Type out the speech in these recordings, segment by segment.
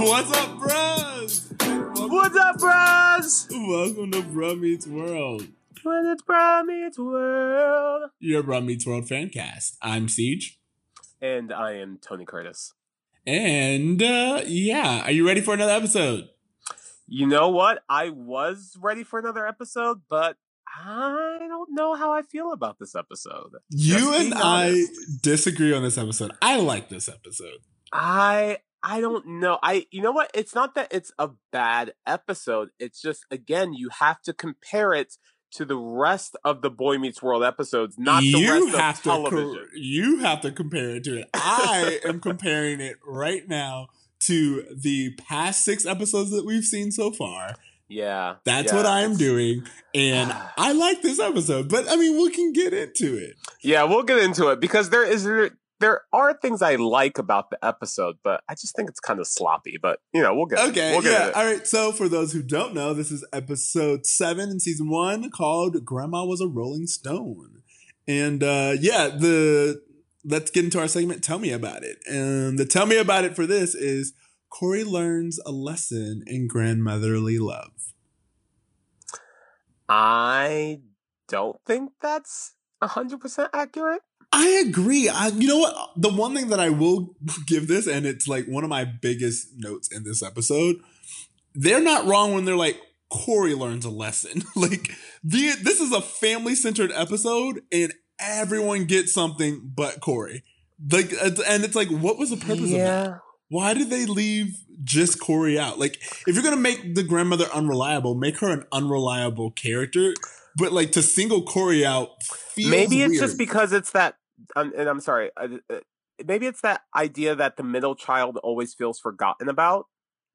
What's up, bros? What's up, bros? Welcome to Bruh Meets World. When it's Bruh Meets World. Your Bruh Meets World fan cast. I'm CJ. And I am Tony Curtis. And uh yeah, are you ready for another episode? You know what? I was ready for another episode, but I don't know how I feel about this episode. You and being I disagree on this episode. I like this episode. I I don't know. I you know what? It's not that it's a bad episode. It's just again, you have to compare it to the rest of the Boy Meets World episodes, not the you rest have of to television. co- you have to compare it to it. I am comparing it right now to the past six episodes that we've seen so far. yeah. That's yeah, what I am doing. And I like this episode, but I mean, we can get into it. Yeah, we'll get into it because there is there are things I like about the episode, but I just think it's kind of sloppy. But you know, we'll get Okay, we'll get yeah. it. All right. So, for those who don't know, this is episode seven in season one called "Grandma Was a Rolling Stone," and uh yeah, the let's get into our segment. Tell me about it. And the tell me about it for this is Corey learns a lesson in grandmotherly love. I don't think that's hundred percent accurate. I agree. I, you know what? The one thing that I will give this, and it's like one of my biggest notes in this episode, they're not wrong when they're like, Corey learns a lesson. like, the, this is a family centered episode, and everyone gets something but Corey. Like, uh, and it's like, what was the purpose of that? Why did they leave just Corey out? Like, if you're gonna make the grandmother unreliable, make her an unreliable character. But like to single Corey out, feels maybe it's weird. just because it's that. Um, and I'm sorry. Uh, uh, maybe it's that idea that the middle child always feels forgotten about.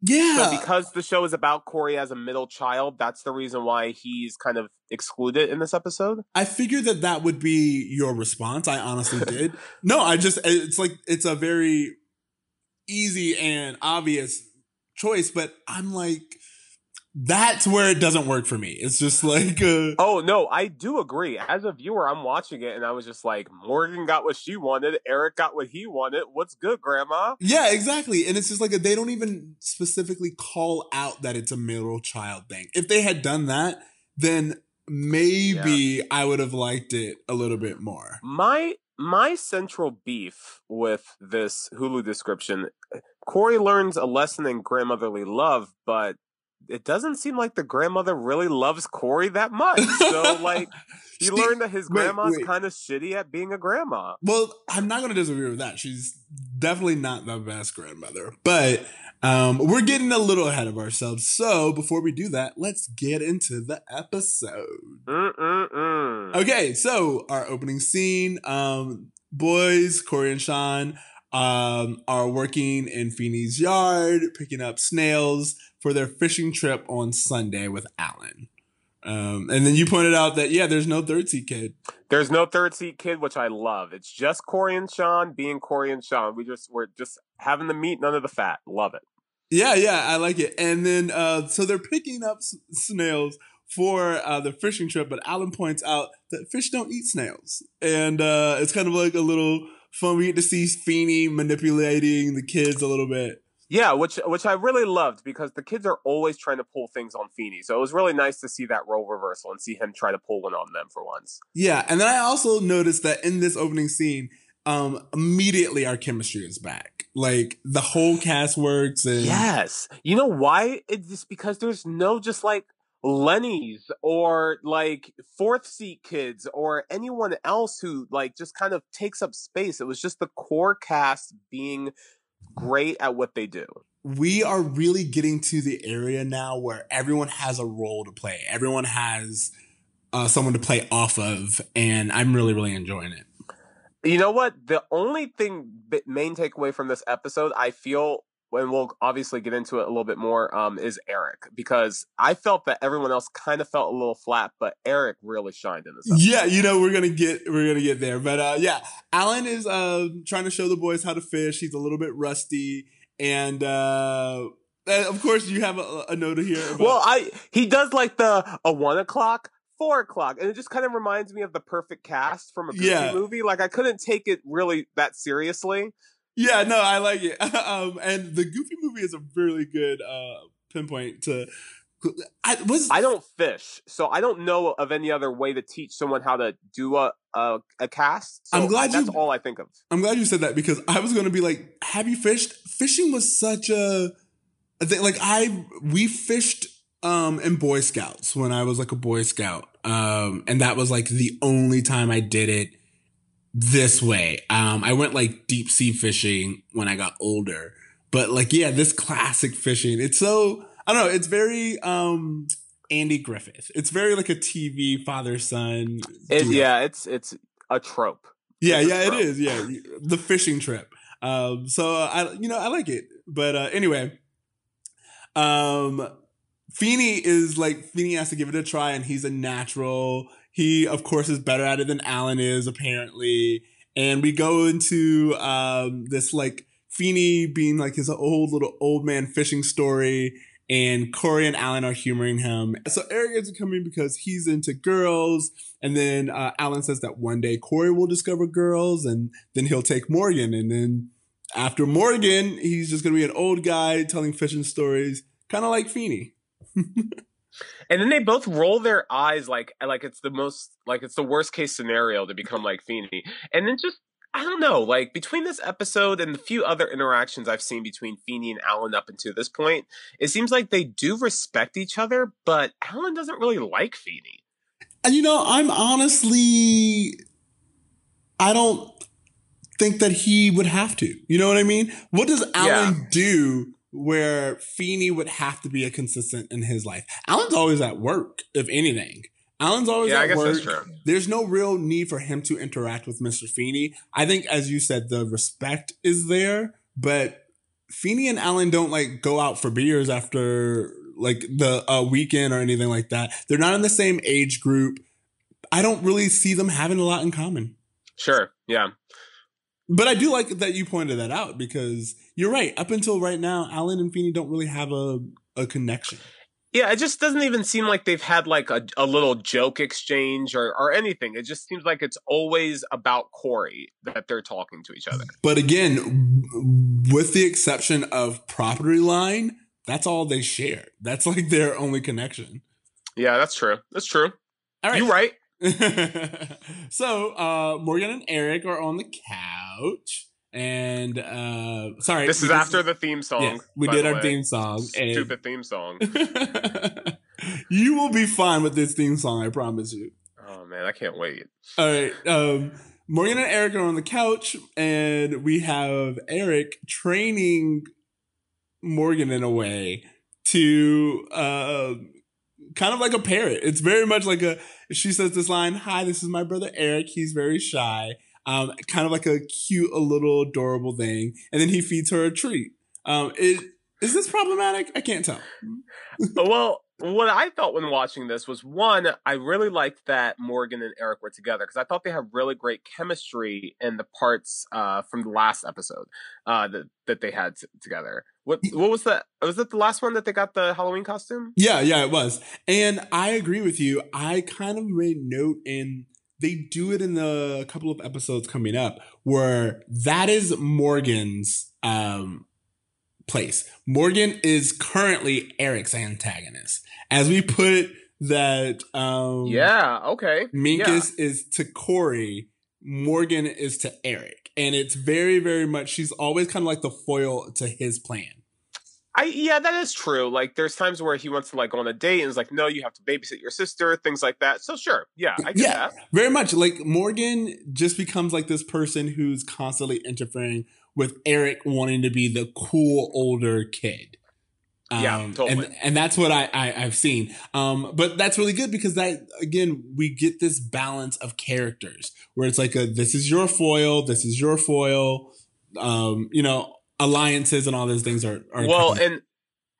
yeah, So because the show is about Corey as a middle child, that's the reason why he's kind of excluded in this episode. I figured that that would be your response. I honestly did. No, I just, it's like, it's a very easy and obvious choice, but I'm like, that's where it doesn't work for me. It's just like, uh, Oh no, I do agree. As a viewer, I'm watching it and I was just like, Morgan got what she wanted, Eric got what he wanted. What's good, Grandma? yeah, exactly. And it's just like, they don't even specifically call out that it's a middle child thing. If they had done that, then maybe I would have liked it a little bit more. My my central beef with this Hulu description, Corey learns a lesson in grandmotherly love, but it doesn't seem like the grandmother really loves Corey that much. So like She- learned that his grandma's kind of shitty at being a grandma. Well, I'm not going to disagree with that. She's definitely not the best grandmother, but um, we're getting a little ahead of ourselves. So before we do that, let's get into the episode. Mm-mm-mm. Okay, so our opening scene, um, boys, Corey and Sean, um, are working in Feeny's yard, picking up snails for their fishing trip on Sunday with Alan. Um, and then you pointed out that yeah, there's no third seat kid. There's no third seat kid, which I love. It's just Corey and Sean being Corey and Sean. We just we're just having the meat, none of the fat. Love it. Yeah, yeah, I like it. And then, uh, so they're picking up s- snails for uh, the fishing trip, but Alan points out that fish don't eat snails, and uh, it's kind of like a little fun. We get to see Feeny manipulating the kids a little bit. Yeah, which which I really loved because the kids are always trying to pull things on Feeny. So it was really nice to see that role reversal and see him try to pull one on them for once. Yeah, and then I also noticed that in this opening scene, um, immediately our chemistry is back. Like the whole cast works, and Yes. You know why? It's just because there's no just like Lenny's or like fourth seat kids or anyone else who like just kind of takes up space. It was just the core cast being great at what they do. we are really getting to the area now where everyone has a role to play. Everyone has uh, someone to play off of, and I'm really, really enjoying it. You know what? The only thing, main takeaway from this episode, I feel, and we'll obviously get into it a little bit more, um, is Eric because I felt that everyone else kind of felt a little flat, but Eric really shined in this. Episode. Yeah, you know we're gonna get we're gonna get there, but uh, yeah, Alan is uh, trying to show the boys how to fish. He's a little bit rusty, and uh, of course you have a, a note here. About, Well, I he does like the a one o'clock, four o'clock, and it just kind of reminds me of the perfect cast from a Yeah. movie. Like I couldn't take it really that seriously. Yeah, no, I like it. um, and the Goofy movie is a really good uh, pinpoint to. I was. I don't fish, so I don't know of any other way to teach someone how to do a a, a cast. So I'm glad that's you- all I think of. I'm glad you said that because I was going to be like, "Have you fished?" Fishing was such a, a thing. Like I, we fished um in Boy Scouts when I was like a Boy Scout, um, and that was like the only time I did it this way. Um, I went like deep sea fishing when I got older, but like yeah, this classic fishing. It's so I don't know. It's very um Andy Griffith. It's very like a TV father son. It, yeah, it's it's a trope. Yeah, It's yeah, it trope. is. Yeah, the fishing trip. Um, so uh, I, you know, I like it. But uh, anyway, um, Feeny is like Feeny has to give it a try, and he's a natural. He, of course, is better at it than Alan is apparently. And we go into um this like Feeny being like his old little old man fishing story. And Corey and Alan are humoring him. So Eric to come because he's into girls. And then uh, Alan says that one day Corey will discover girls and then he'll take Morgan. And then after Morgan, he's just going to be an old guy telling fishing stories, kind of like Feeny. And then they both roll their eyes like like it's the most like it's the worst case scenario to become like Feeny. And then just I don't know, like between this episode and the few other interactions I've seen between Feeny and Alan up until this point, it seems like they do respect each other, but Alan doesn't really like Feeny. And uh, you know, I'm honestly, I don't think that he would have to. You know what I mean? What does Alan do where Feeny would have to be a consistent in his life? Alan's always at work, if anything. Alan's always Yeah, at I guess work. that's true. There's no real need for him to interact with Mr. Feeny. I think, as you said, the respect is there, but Feeny and Alan don't like go out for beers after like the uh, weekend or anything like that. They're not in the same age group. I don't really see them having a lot in common. Sure. Yeah. But I do like that you pointed that out because you're right. Up until right now, Alan and Feeny don't really have a, a connection. Yeah, it just doesn't even seem like they've had like a, a little joke exchange or, or anything. It just seems like it's always about Corey that they're talking to each other. But again, with the exception of property line, that's all they share. That's like their only connection. Yeah, that's true. That's true. All right. You're right. so uh Morgan and Eric are on the couch. And uh sorry. This is did- after the theme song. Yes, we did our way. theme song. and- Stupid theme song. you will be fine with this theme song, I promise you. Oh man, I can't wait. All right. Um, Morgan and Eric are on the couch, and we have Eric training Morgan in a way to uh, kind of like a parrot. It's very much like a. She says this line, "Hi, this is my brother Eric. He's very shy." Um, kind of like a cute, a little adorable thing, and then he feeds her a treat. Um, it, is this problematic? I can't tell. well, what I thought when watching this was one, I really liked that Morgan and Eric were together because I thought they had really great chemistry in the parts uh, from the last episode uh, that that they had t- together. What what was that? Was it the last one that they got the Halloween costume? Yeah, yeah, it was. And I agree with you. I kind of made note in they do it in the couple of episodes coming up where that is Morgan's um place. Morgan is currently Eric's antagonist. As we put that um Yeah. Okay. Minkus is to Corey, Morgan is to Eric. And it's very, very much she's always kind of like the foil to his plan. I yeah, that is true. Like there's times where he wants to like go on a date and it's like, no, you have to babysit your sister, things like that. So sure, yeah, I get Yeah. that. Very much like Morgan just becomes like this person who's constantly interfering with Eric wanting to be the cool older kid. Yeah, totally. And, and that's what I, I, I've seen. Um, but that's really good because that, again, we get this balance of characters where it's like a, this is your foil, this is your foil. Um, you know, alliances and all those things are, are well, of- and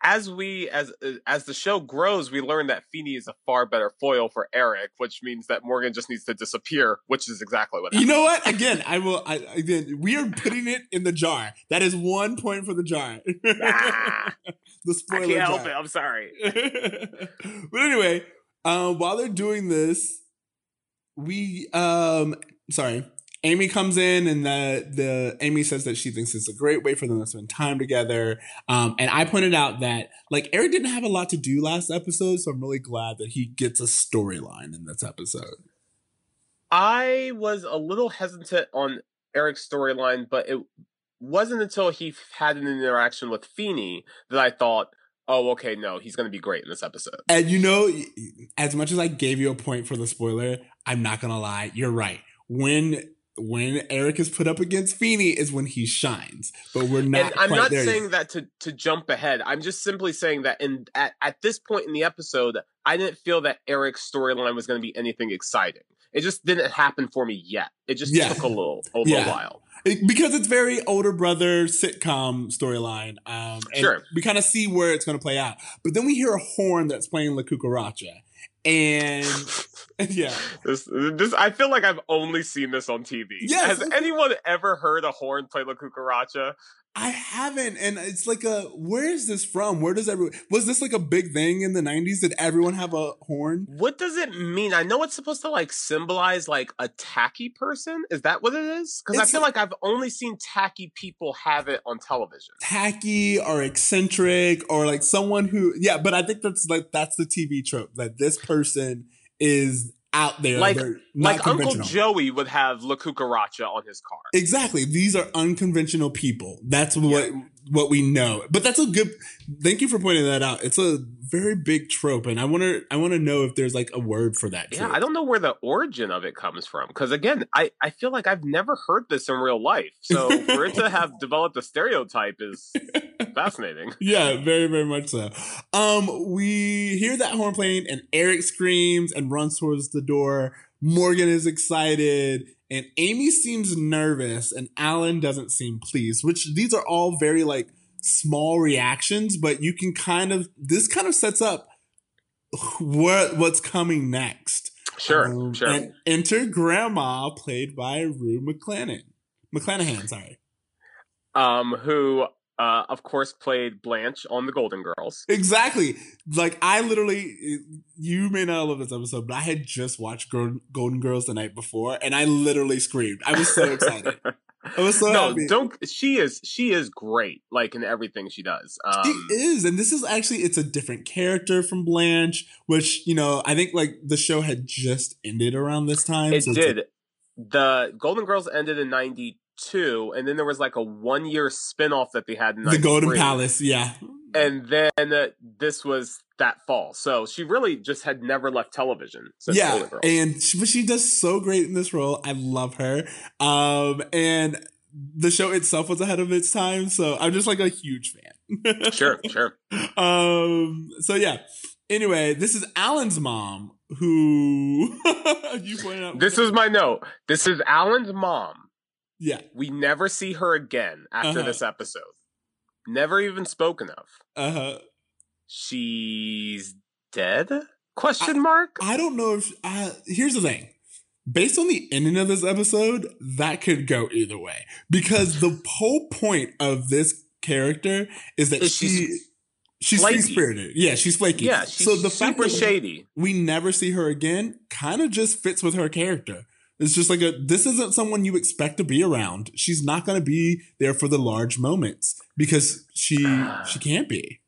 as we as as the show grows, we learn that Feeny is a far better foil for Eric, which means that Morgan just needs to disappear, which is exactly what You know what? Again, I will. I, again, we are putting it in the jar. That is one point for the jar. Ah, the I spoiler can't help it. I'm sorry. but anyway, um, while they're doing this, we um, sorry, Amy comes in and the the Amy says that she thinks it's a great way for them to spend time together. Um, and I pointed out that like Eric didn't have a lot to do last episode, so I'm really glad that he gets a storyline in this episode. I was a little hesitant on Eric's storyline, but it wasn't until he had an interaction with Feeny that I thought, oh, okay, no, he's going to be great in this episode. And you know, as much as I gave you a point for the spoiler, I'm not gonna lie, you're right. When when Eric is put up against Feeny is when he shines. But we're not. And I'm not saying yet. that to to jump ahead. I'm just simply saying that in at, at this point in the episode, I didn't feel that Eric's storyline was going to be anything exciting. It just didn't happen for me yet. It just Yeah. took a little a Yeah. little while. It- because it's very older brother sitcom storyline. Um, Sure. We kind of see where it's going to play out, but then we hear a horn that's playing La Cucaracha, and, yeah, This, this, I feel like I've only seen this on TV. Yes. Has anyone ever heard a horn play La Cucaracha? I haven't, and it's like a where is this from? Where does everyone was this like a big thing in the '90s? Did everyone have a horn? What does it mean? I know it's supposed to like symbolize like a tacky person. Is that what it is? Because I feel like- like I've only seen tacky people have it on television. tacky or eccentric or like someone who yeah but i think that's like that's the tv trope that this person is out there Like- Like Uncle Joey would have La Cucaracha on his car. exactly. These are unconventional people. That's what what we know but that's a good thank you for pointing that out it's a very big trope and i want to i want to know if there's like a word for that Yeah. I don't know where the origin of it comes from. Because again, I, I feel like I've never heard this in real life. So for it to have developed a stereotype is fascinating. yeah, very, very much so. Um, we hear that horn playing, and Eric screams and runs towards the door. Morgan is excited, and Amy seems nervous, and Alan doesn't seem pleased. Which these are all very like small reactions, but you can kind of this kind of sets up what what's coming next. Sure, Um, sure. And enter Grandma, played by Rue McClanahan. McClanahan, sorry. um, who uh, of course played Blanche on The Golden Girls. Exactly. Like I literally, you may not love this episode, but I had just watched Golden Girls the night before, and I literally screamed. I was so excited. I was so no, happy. don't. She is she is great, like in everything she does. Um, She is, and this is actually it's a different character from Blanche, which you know I think like the show had just ended around this time. it so did. The Golden Girls ended in '92, and then there was like a one year spinoff that they had in the Golden 93. Palace, yeah, and then uh, this was that fall. So she really just had never left television yeah, and she, but she does so great in this role. I love her. Um, and the show itself was ahead of its time, so I'm just like a huge fan. sure, sure. um so yeah anyway this is alan's mom who you pointed out This is my note. This is Alan's mom. Yeah We never see her again after Uh-huh. this episode. Never even spoken of. uh-huh She's dead? Question mark. i don't know if uh here's the thing based on the ending of this episode that could go either way because the whole point of this character is that Is she she's she's free spirited yeah she's flaky yeah, she's so the fact super that shady. we never see her again kind of just fits with her character. It's just like a this isn't someone you expect to be around. She's not going to be there for the large moments because she she can't be.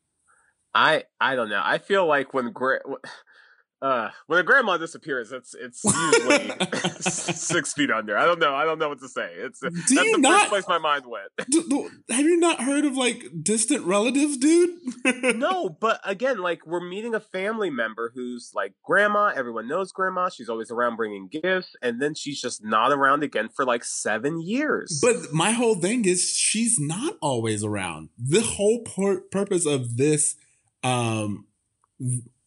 I I don't know. I feel like when gra- uh when a grandma disappears, it's it's usually six feet under. I don't know. I don't know what to say. It's Do that's the not first place my mind went. d- d- have you not heard of like distant relatives, dude? no, but again, like we're meeting a family member who's like grandma. Everyone knows grandma. She's always around bringing gifts, and then she's just not around again for like seven years. But my whole thing is she's not always around. The whole pur- purpose of this um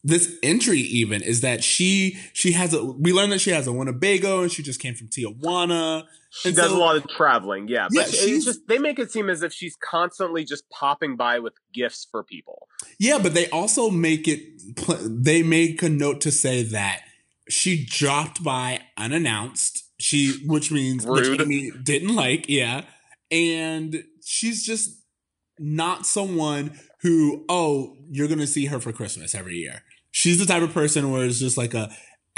this entry even is that she she has a we learned that she has a Winnebago and she just came from Tijuana. she and does so- a lot of traveling, yeah. Yeah, But she's- it's just they make it seem as if she's constantly just popping by with gifts for people. Yeah, but they also make it they make a note to say that she dropped by unannounced. She which means which Amy didn't like, yeah. And she's just not someone who, oh, you're gonna see her for Christmas every year. She's the type of person where it's just like a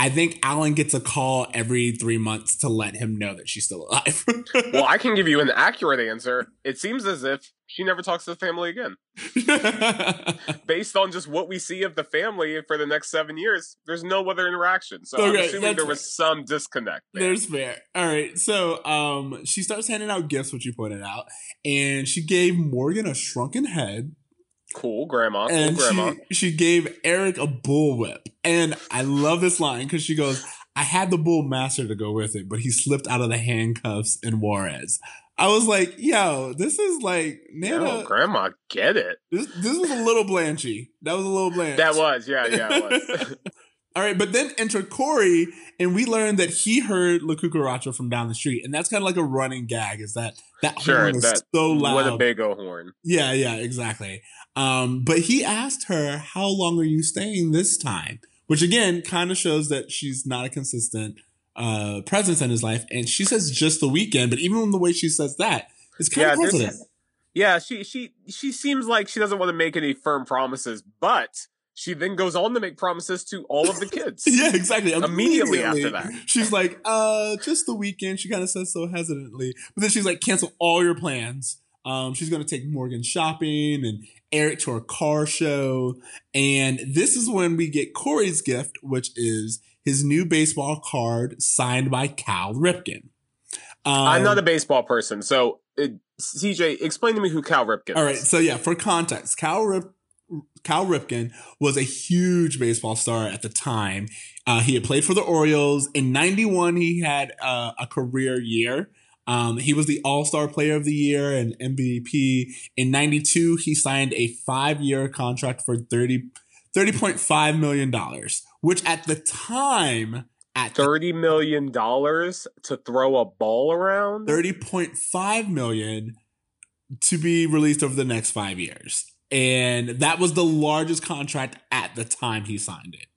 I think Alan gets a call every three months to let him know that she's still alive. well, I can give you an accurate answer. It seems as if she never talks to the family again. Based on just what we see of the family for the next seven years, there's no other interaction. So okay, I'm assuming there was some disconnect. There. There's fair. All right. So um, she starts handing out gifts, which you pointed out, and she gave Morgan a shrunken head Cool, grandma. Cool, and grandma. She, she gave Eric a bullwhip. And I love this line because she goes, I had the bull master to go with it, but he slipped out of the handcuffs in Juarez. I was like, yo, this is like Nana. Yo, grandma, get it. This this was a little blanchy. That was a little blanch. That was, yeah, yeah, it was. All right, but then enter Corey, and we learned that he heard La Cucaracha from down the street, and that's kind of like a running gag. Is that that sure, horn is that, so loud? What a big old horn! Yeah, yeah, exactly. Um, but he asked her, "How long are you staying this time?" Which again kind of shows that she's not a consistent uh, presence in his life, and she says just the weekend. But even the way she says that, it's kind yeah, of confident. Yeah, she she she seems like she doesn't want to make any firm promises, but she then goes on to make promises to all of the kids. yeah, exactly. Immediately, Immediately, after that. She's like, uh, just the weekend. She kind of says so hesitantly. But then she's like, cancel all your plans. Um, she's going to take Morgan shopping and Eric to a car show. And this is when we get Corey's gift, which is his new baseball card signed by Cal Ripken. Um, I'm not a baseball person. So, uh, CJ, explain to me who Cal Ripken All right. So, yeah, for context, Cal Rip- Cal Ripken was a huge baseball star at the time. Uh, he had played for the Orioles. In 91, he had uh, a career year. Um, he was the All Star Player of the Year and MVP. In 92, he signed a five year contract for 30, $30.5 million, which at the time, at thirty million dollars to throw a ball around, thirty point five million to be released over the next five years and that was the largest contract at the time he signed it.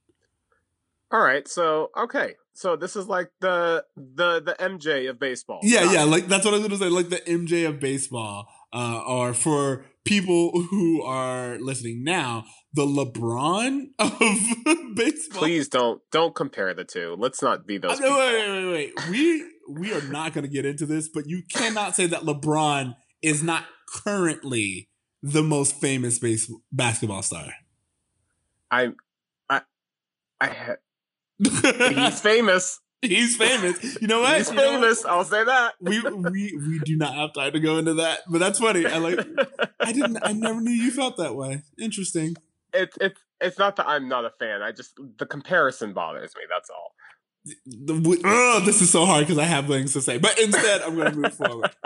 All right, so okay, so this is like the the the MJ of baseball. Yeah, yeah, like that's what I was gonna say, like the MJ of baseball, uh, or for people who are listening now, the LeBron of baseball. Please don't don't compare the two. Let's not be those. wait, wait, wait, wait. We we are not gonna get into this, but you cannot say that LeBron is not currently the most famous base basketball star? I, I, I. he's famous. He's famous. You know what? He's you famous. I'll say that. we we we do not have time to go into that, but that's funny. I like. I didn't. I never knew you felt that way. Interesting. It's it's it's not that I'm not a fan. I just the comparison bothers me. That's all. The, oh, this is so hard because I have things to say, but instead I'm going to move forward.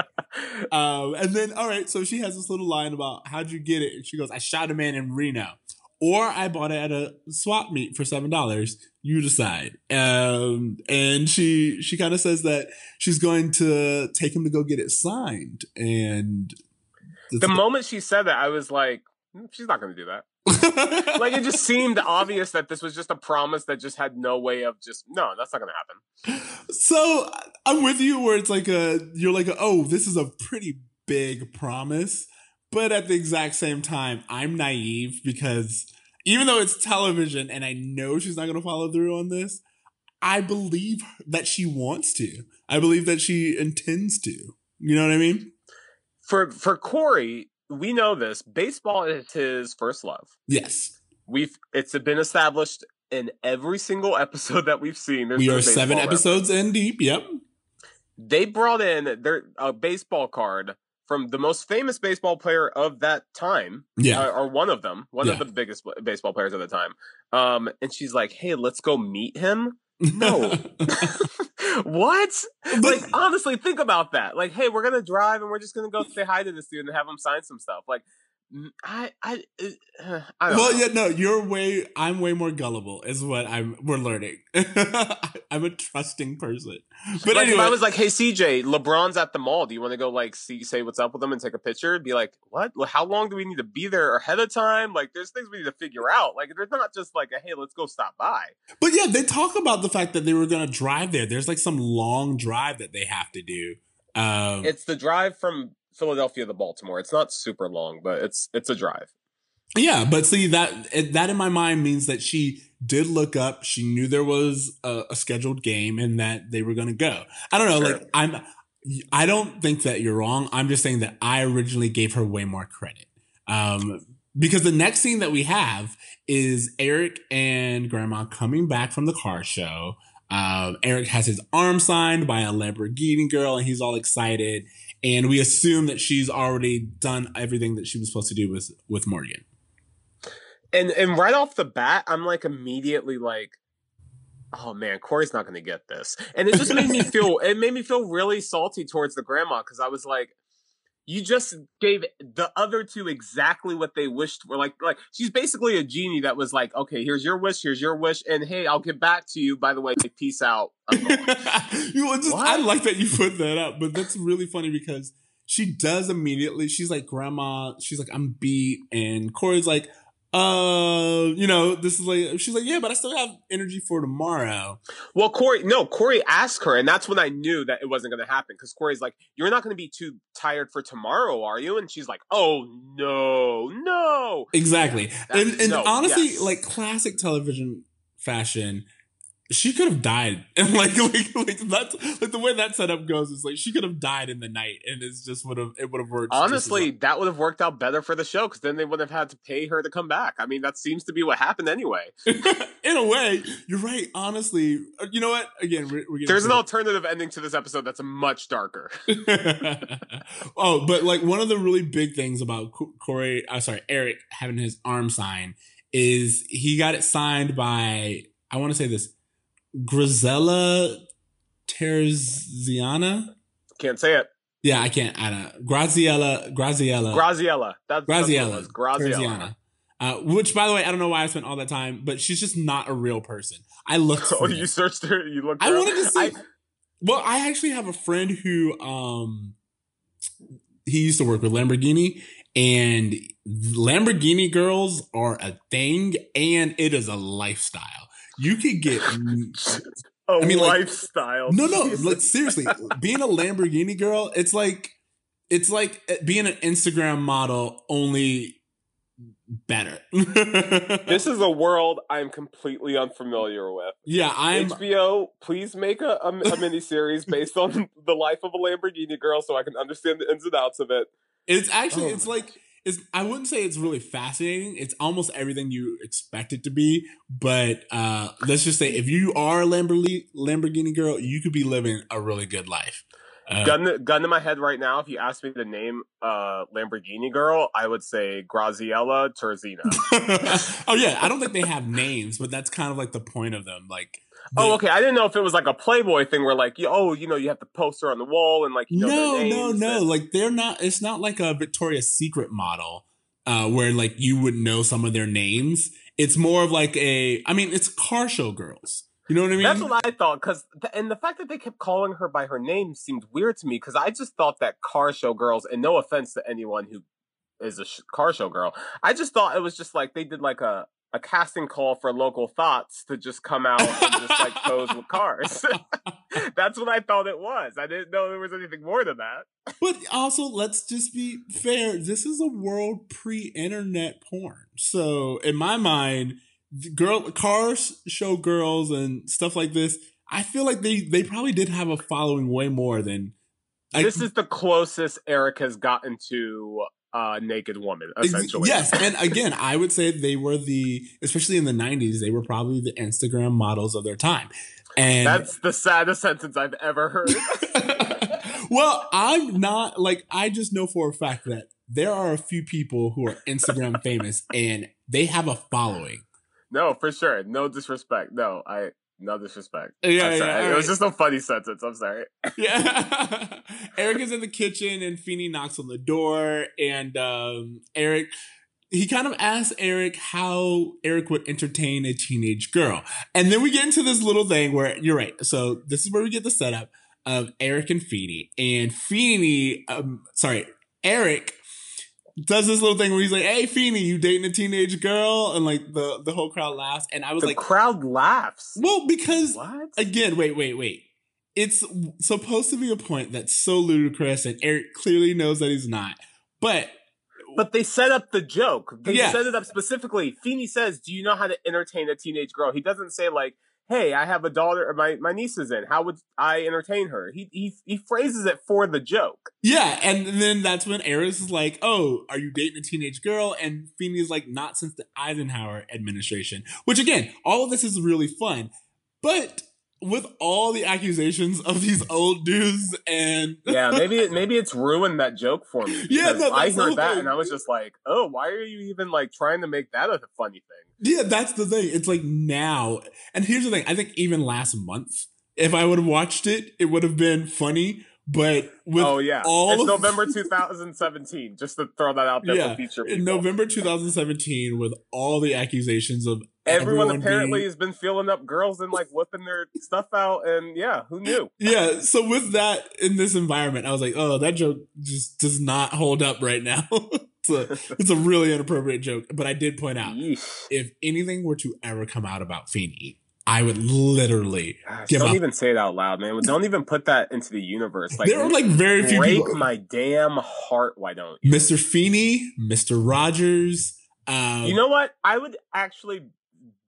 Um, and then, all right, so she has this little line about how'd you get it? And she goes, I shot a man in Reno, or I bought it at a swap meet for seven dollars. You decide. Um, and she she kind of says that she's going to take him to go get it signed. And the moment she said that, I was like, hmm, she's not going to do that. like it just seemed obvious that this was just a promise that just had no way of just no, that's not gonna happen. So I'm with you where it's like a you're like a, oh this is a pretty big promise, but at the exact same time I'm naive because even though it's television and I know she's not gonna follow through on this, I believe that she wants to. I believe that she intends to. You know what I mean? For for Corey, we know this. Baseball is his first love. Yes. We've it's been established in every single episode that we've seen. we are seven episodes in deep. Yep. They brought in their a baseball card from the most famous baseball player of that time. Yeah. Uh, or one of them, one yeah. of the biggest baseball players of the time. Um, and she's like, "Hey, let's go meet him." No. what? But, like honestly, think about that. Like, hey, we're gonna drive and we're just gonna go say hi to this dude and have him sign some stuff. Like, I, I, uh, I well, know. yeah, no, you're way, I'm way more gullible, is what I'm. We're learning. I'm a trusting person. But like, anyway, if I was like, "Hey, CJ, LeBron's at the mall. Do you want to go like see, say what's up with him and take a picture?" Be like, "What? How long do we need to be there ahead of time? Like, there's things we need to figure out. Like, there's not just like, a, hey, let's go stop by." But yeah, they talk about the fact that they were going to drive there. There's like some long drive that they have to do. Um, it's the drive from Philadelphia to Baltimore. It's not super long, but it's it's a drive. Yeah, but see that that in my mind means that she did look up. She knew there was a, a scheduled game and that they were going to go. I don't know. Sure. Like I'm, I don't think that you're wrong. I'm just saying that I originally gave her way more credit. Um, because the next scene that we have is Eric and Grandma coming back from the car show. Um, Eric has his arm signed by a Lamborghini girl, and he's all excited. And we assume that she's already done everything that she was supposed to do with with Morgan. And and right off the bat, I'm like immediately like, oh man, Corey's not gonna get this, and it just made me feel it made me feel really salty towards the grandma because I was like, you just gave the other two exactly what they wished for. Like like she's basically a genie that was like, okay, here's your wish, here's your wish, and hey, I'll get back to you. By the way, peace out. you just, I like that you put that up, but that's really funny because she does immediately. She's like, grandma. She's like, I'm beat, and Corey's like uh, you know, this is like she's like, yeah, but I still have energy for tomorrow. Well, Corey, no, Corey asked her, and that's when I knew that it wasn't going to happen because Corey's like, you're not going to be too tired for tomorrow, are you? And she's like, oh no, no, exactly. Yeah, and and no, honestly, yes. like classic television fashion, she could have died. And like like like that's like the way that setup goes is like she could have died in the night and it's just would have it would have worked honestly that would have worked out better for the show because then they would have had to pay her to come back. I mean that seems to be what happened anyway. In a way you're right honestly. Uh, you know what? Again we're, we're there's an alternative ending to this episode that's much darker. Oh but like one of the really big things about corey i uh, sorry eric having his arm signed is he got it signed by i want to say this Grisella Terziana. Can't say it. Yeah, I can't. I don't. Graziella. Graziella. Graziella. That's Graziella. That's Graziella. Uh, which, by the way, I don't know why I spent all that time, but she's just not a real person. I looked. oh, you searched her. You looked. I wanted to see. I, well, I actually have a friend who, um, he used to work with Lamborghini, and Lamborghini girls are a thing, and it is a lifestyle you could get a I mean, lifestyle. Like, no, no, like seriously, being a Lamborghini girl, it's like it's like eh, being an Instagram model only better. this is a world I'm completely unfamiliar with. Yeah, I'm HBO. Please make a, a, a mini series based on the life of a Lamborghini girl, so I can understand the ins and outs of it. It's actually, oh. it's like it's I wouldn't say it's really fascinating. It's almost everything you expect it to be. But uh, let's just say if you are a Lamborghini Lamborghini girl, you could be living a really good life. Uh, gun, to, gun to my head right now. If you ask me to name uh, Lamborghini girl, I would say Graziella Terzina. oh yeah, I don't think they have names, but that's kind of like the point of them. Like oh, okay. I didn't know if it was like a Playboy thing where like, oh, you know, you have the poster on the wall and like, you know, no, no, no. And- like they're not. It's not like a Victoria's Secret model uh, where like you would know some of their names. It's more of like a. I mean, it's car show girls. You know what I mean? That's what I thought. Because th- and the fact that they kept calling her by her name seemed weird to me. Because I just thought that car show girls, and no offense to anyone who is a sh- car show girl, I just thought it was just like they did like a a casting call for local thoughts to just come out and just like pose with cars. That's what I thought it was. I didn't know there was anything more than that. But also, let's just be fair. This is a world pre-internet porn. So in my mind, girl cars show girls and stuff like this. I feel like they they probably did have a following way more than. this is the closest Eric has gotten to uh, naked woman, essentially. Yes, and again, I would say they were the, especially in the '90s, they were probably the Instagram models of their time. And that's the saddest sentence I've ever heard. well, I'm not like I just know for a fact that there are a few people who are Instagram famous and they have a following. No, for sure. No disrespect. No, I no disrespect. Yeah, yeah, It was just a funny sentence. I'm sorry. Yeah. Eric is in the kitchen and Feeny knocks on the door and um, Eric he kind of asks Eric how Eric would entertain a teenage girl. And then we get into this little thing where you're right. So this is where we get the setup of Eric and Feeny. And Feeny, um, sorry, Eric does this little thing where he's like, "Hey, Feeny, you dating a teenage girl?" And like the the whole crowd laughs, and I was the like, "Crowd laughs." Well, because what? again, wait, wait, wait. It's supposed to be a point that's so ludicrous, and Eric clearly knows that he's not. But but they set up the joke. They set it up specifically. Feeny says, "Do you know how to entertain a teenage girl?" He doesn't say like, "Hey, I have a daughter, my my niece is in. How would I entertain her?" He he he phrases it for the joke. Yeah, and then that's when Eric is like, "Oh, are you dating a teenage girl?" And Feeny's like, "Not since the Eisenhower administration." Which again, all of this is really fun, but with all the accusations of these old dudes and Yeah, maybe it, maybe it's ruined that joke for me. Yeah, no, I heard that and I was just like, "Oh, why are you even like trying to make that a funny thing?" Yeah, that's the thing. It's like now, and here's the thing. I think even last month, if I would have watched it, it would have been funny. But with oh yeah, all it's November 2017. Just to throw that out there Yeah, for future in. November 2017, with all the accusations of Everyone, everyone apparently being- has been feeling up girls and like whipping their stuff out, and yeah, who knew? yeah so with that in this environment i was like oh that joke just does not hold up right now it's a it's a really inappropriate joke but i did point out Yeesh. if anything were to ever come out about Feeny, i would literally Gosh, don't up. even say it out loud, man. Don't even put that into the universe. Like, there are like very few people break people my damn heart. Why don't you? mr Feeny, mr rogers um You know what? I would actually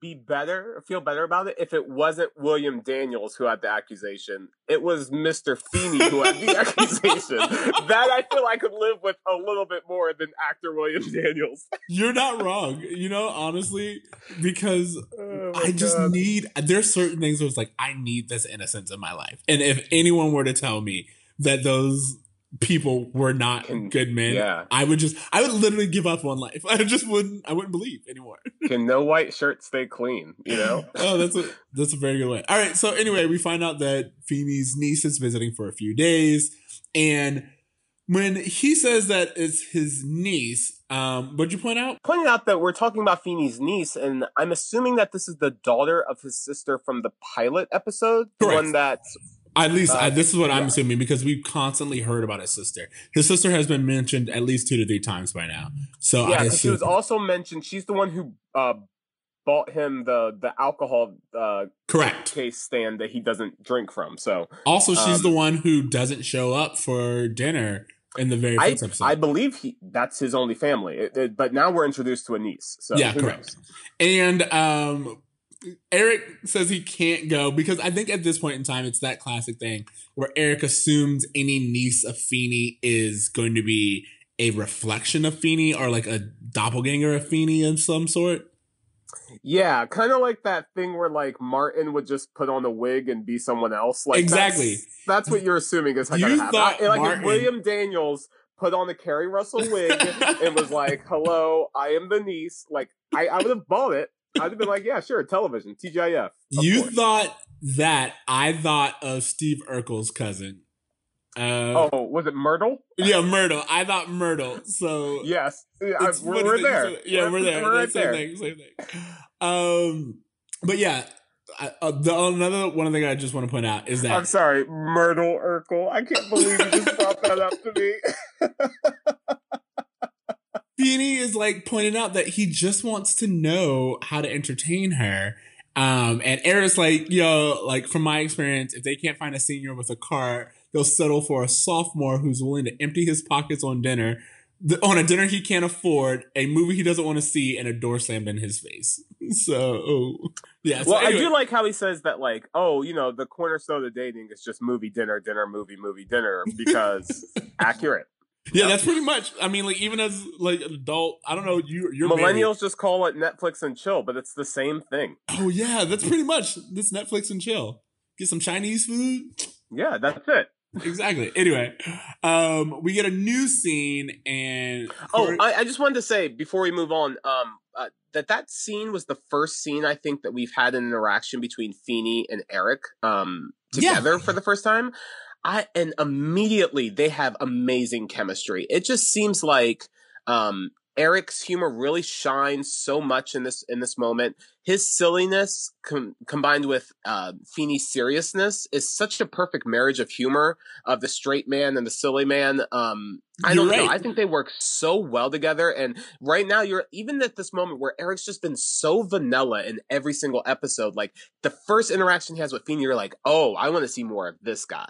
be better, feel better about it if it wasn't William Daniels who had the accusation. It was Mr. Feeny who had the accusation. That I feel I could live with a little bit more than actor William Daniels. you're not wrong you know honestly because Oh I just God. need there's certain things where it's like I need this innocence in my life. And if anyone were to tell me that those people were not Can- good men, yeah. I would just I would literally give up on life. I just wouldn't I wouldn't believe anymore. Can no white shirt stay clean? You know? oh, that's a that's a very good way. All right, so anyway, we find out that Feeny's niece is visiting for a few days, and when he says that it's his niece, um, what'd you point out? Pointing out that we're talking about Feeny's niece, and I'm assuming that this is the daughter of his sister from the pilot episode, the one that At least Uh, I, this is what I'm assuming because we've constantly heard about his sister. His sister has been mentioned at least two to three times by now. So yeah, I she was also mentioned. She's the one who uh, bought him the the alcohol uh, correct. case stand that he doesn't drink from. So Also, she's Um, the one who doesn't show up for dinner in the very I first episode. I believe he that's his only family. It- it- but now we're introduced to a niece. So Yeah, correct. knows? and um, Eric says he can't go because I think at this point in time, it's that classic thing where Eric assumes any niece of Feeny is going to be a reflection of Feeny or like a doppelganger of Feeny of some sort. Yeah, kind of like that thing where like Martin would just put on a wig and be someone else. Like Exactly. That's, that's what you're assuming is You going to happen. thought I- like Martin- if William Daniels put on a Keri Russell wig and was like, "Hello, I am the niece." Like I, I would have bought it. I'd have been like, "Yeah, sure, television, TGIF." you course. thought that I thought of Steve Urkel's cousin. Uh, Oh, was it Myrtle? yeah, Myrtle. I thought Myrtle. So Yes, I- we're, we're there. it. Yeah, we're, there. We're right same there. thing. Same thing. Um, but yeah, I, uh, the another one thing I just want to point out is that I'm sorry, Myrtle Urkel. I can't believe you just brought that up to me. Feeny is like pointing out that he just wants to know how to entertain her. Um, and Eric's like, yo, like from my experience, if they can't find a senior with a car, they'll settle for a sophomore who's willing to empty his pockets on dinner, the, on a dinner he can't afford, a movie he doesn't want to see, and a door slammed in his face. So, yeah. So well, anyway, I do like how he says that, like, oh, you know, the cornerstone of dating is just movie, dinner, dinner, movie, movie, dinner, because accurate. Yeah, that's pretty much. I mean, like even as like an adult, I don't know. You, you're married. Millennials just call it Netflix and chill, but it's the same thing. Oh yeah, that's pretty much this Netflix and chill. Get some Chinese food. Yeah, that's it. exactly. Anyway, um, we get a new scene and Oh, I, I just wanted to say before we move on, um, uh, that that scene was the first scene I think that we've had an interaction between Feeny and Eric, um, Yeah. together for the first time. I and immediately they have amazing chemistry. It just seems like um, Eric's humor really shines so much in this in this moment. His silliness com- combined with uh, Feeny's seriousness is such a perfect marriage of humor of the straight man and the silly man. Um, I don't know. I think they work so well together. And right now, you're even at this moment where Eric's just been so vanilla in every single episode. Like the first interaction he has with Feeny, you're like, oh, I want to see more of this guy.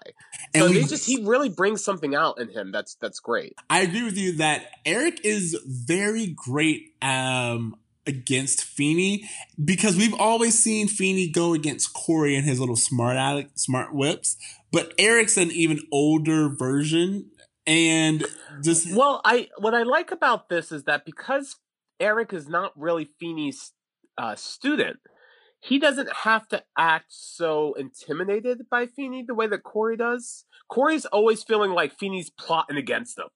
And So we- just he really brings something out in him. That's that's great. I agree with you that Eric is very great um, against Feeny because we've always seen Feeny go against Corey and his little smart aleck, smart whips, but Eric's an even older version and just Well, I what I like about this is that because Eric is not really Feeny's uh, student, he doesn't have to act so intimidated by Feeny the way that Corey does. Corey's always feeling like Feeny's plotting against him,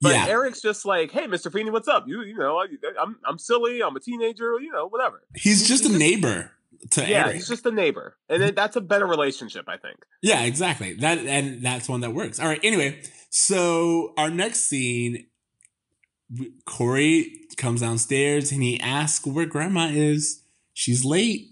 but Yeah. Eric's just like, "Hey, Mister Feeny, what's up? You, you know, I, I'm I'm silly. I'm a teenager. You know, whatever." he's just a He's just- neighbor to Yeah, Eric. he's just a neighbor, and then that's a better relationship, I think. Yeah, exactly. That and that's one that works. All right. Anyway, so our next scene, Corey comes downstairs and he asks where Grandma is. She's late.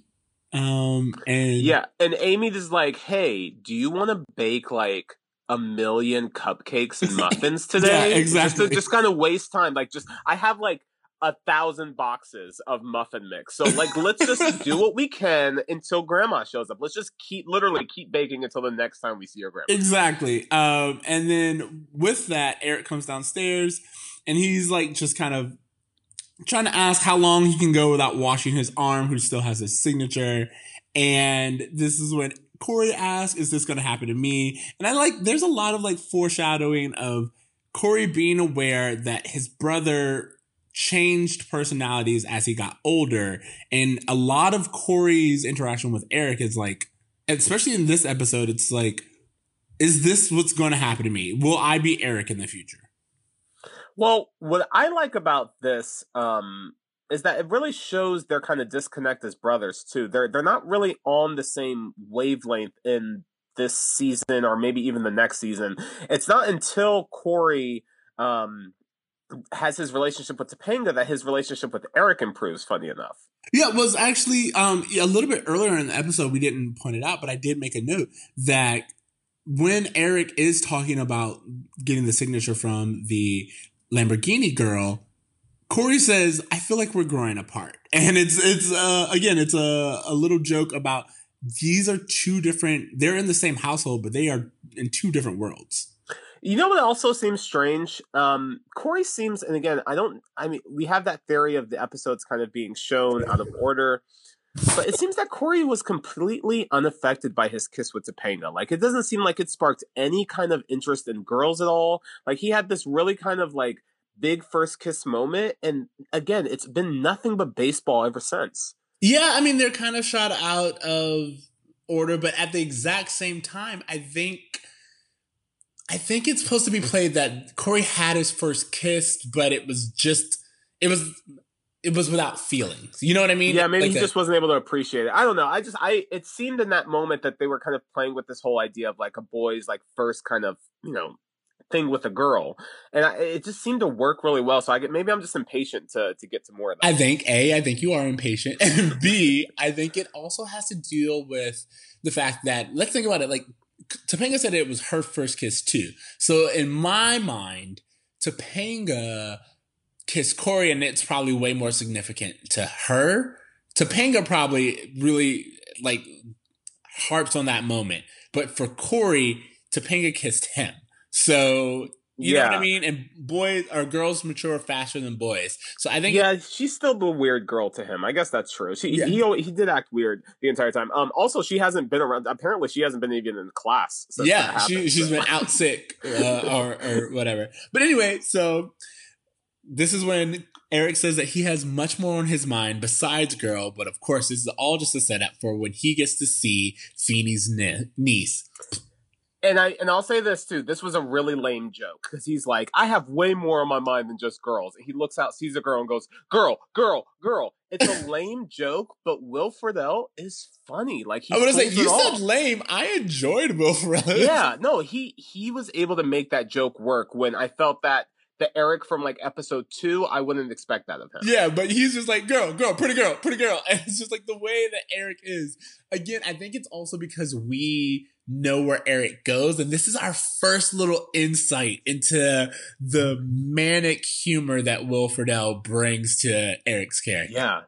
Um and Yeah, and Amy is like, "Hey, do you want to bake like a million cupcakes and muffins today? exactly. Just to just kind of waste time. Like, just I have like a thousand boxes of muffin mix, so like let's just do what we can until Grandma shows up. Let's just keep literally keep baking until the next time we see your grandma. Exactly. Um, and then with that, Eric comes downstairs and he's like just kind of trying to ask how long he can go without washing his arm, who still has his signature. And this is when Corey asks, Is this going to happen to me? And I like, there's a lot of like foreshadowing of Corey being aware that his brother changed personalities as he got older. And a lot of Corey's interaction with Eric is like, especially in this episode, it's like, is this what's going to happen to me? Will I be Eric in the future? Well, what I like about this um, is that it really shows their kind of disconnect as brothers too. They're they're not really on the same wavelength in this season or maybe even the next season. It's not until Corey um, has his relationship with Topanga that his relationship with Eric improves. Funny enough. Yeah, it was actually um, a little bit earlier in the episode. We didn't point it out, but I did make a note that when Eric is talking about getting the signature from the Lamborghini girl, Corey says, "I feel like we're growing apart," and it's it's uh, again it's a a little joke about these are two different. They're in the same household, but they are in two different worlds. You know what also seems strange? Um, Corey seems, and again, I don't. I mean, we have that theory of the episodes kind of being shown out of order, but it seems that Corey was completely unaffected by his kiss with Topanga. Like, it doesn't seem like it sparked any kind of interest in girls at all. Like, he had this really kind of like big first kiss moment, and again, it's been nothing but baseball ever since. Yeah, I mean they're kind of shot out of order, but at the exact same time, I think I think it's supposed to be played that Corey had his first kiss, but it was just it was it was without feelings. You know what I mean? Yeah, maybe Like he that- just wasn't able to appreciate it. I don't know. I just I it seemed in that moment that they were kind of playing with this whole idea of like a boy's like first kind of you know thing with a girl, and I, it just seemed to work really well. So I get maybe I'm just impatient to to get to more of that. I think A, I think you are impatient. And B, I think it also has to deal with the fact that let's think about it. Like Topanga said it was her first kiss too. So in my mind, Topanga kissed Corey and it's probably way more significant to her. Topanga probably really like harps on that moment. But for Corey, Topanga kissed him. So you know what I mean? And boys or girls mature faster than boys. So I think yeah, she's still the weird girl to him. I guess that's true. She Yeah. he he did act weird the entire time. Um, also she hasn't been around. Apparently, she hasn't been even in class. Yeah, that she, happened, she's so. been out sick uh, or, or whatever. But anyway, so this is when Eric says that he has much more on his mind besides girl, but of course, this is all just a setup for when he gets to see Feeny's ne- niece. And I and I'll say this too. This was a really lame joke because he's like, I have way more on my mind than just girls. And he looks out, sees a girl, and goes, "Girl, girl, girl." It's a lame joke, but Will Friedle is funny. Like he I was say you said off. lame. I enjoyed Will Ferrell. yeah, no, he he was able to make that joke work when I felt that the Eric from like episode two, I wouldn't expect that of him. Yeah, but he's just like girl, girl, pretty girl, pretty girl, and it's just like the way that Eric is. Again, I think it's also because we know where Eric goes, and this is our first little insight into the manic humor that Will Friedle brings to Eric's character. Yeah,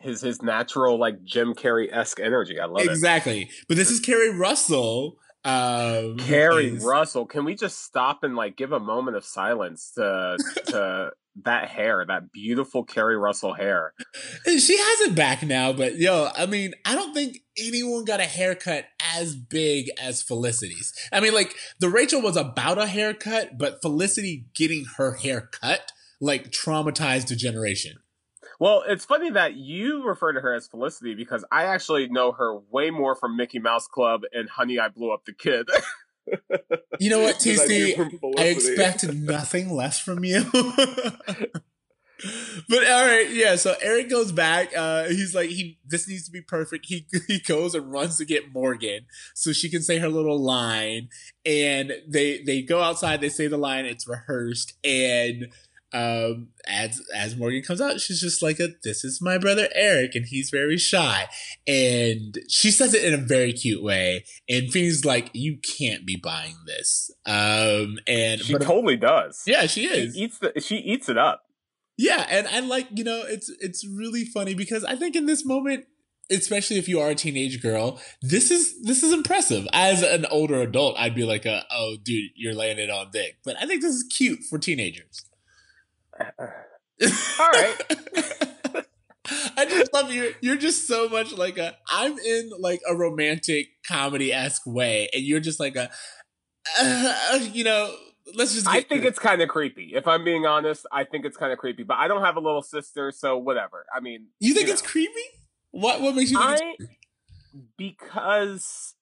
his his natural like Jim Carrey esque energy. I love exactly. it exactly. But this is Keri Russell um, Keri is, Russell, can we just stop and like give a moment of silence to to that hair, that beautiful Keri Russell hair? She has it back now, but yo, I mean, I don't think anyone got a haircut as big as Felicity's. I mean, like the Rachel was about a haircut, but Felicity getting her hair cut like traumatized a generation. Well, it's funny that you refer to her as Felicity because I actually know her way more from Mickey Mouse Club and Honey, I Blew Up the Kid. you know what, TC? I, I expect nothing less from you. but all right, yeah. So Eric goes back. Uh, he's like, he this needs to be perfect. He he goes and runs to get Morgan so she can say her little line. And they they go outside. They say the line. It's rehearsed, and um, as as Morgan comes out, she's just like a this is my brother Eric, and he's very shy. And she says it in a very cute way. And Fee's like, you can't be buying this. Um, and she but, totally does. Yeah, she is. She eats the she eats it up. Yeah, and I like you know it's it's really funny because I think in this moment especially if you are a teenage girl, this is this is impressive. As an older adult, I'd be like, a, "Oh, dude, you're laying it on thick." But I think this is cute for teenagers. All right. I just love you. You're just so much like a. I'm in like a romantic comedy esque way, and you're just like a. Uh, you know, let's just. I think it's kind of creepy. If I'm being honest, I think it's kind of creepy. But I don't have a little sister, so whatever. I mean, you think you it's know. creepy? What? What makes you think? I, because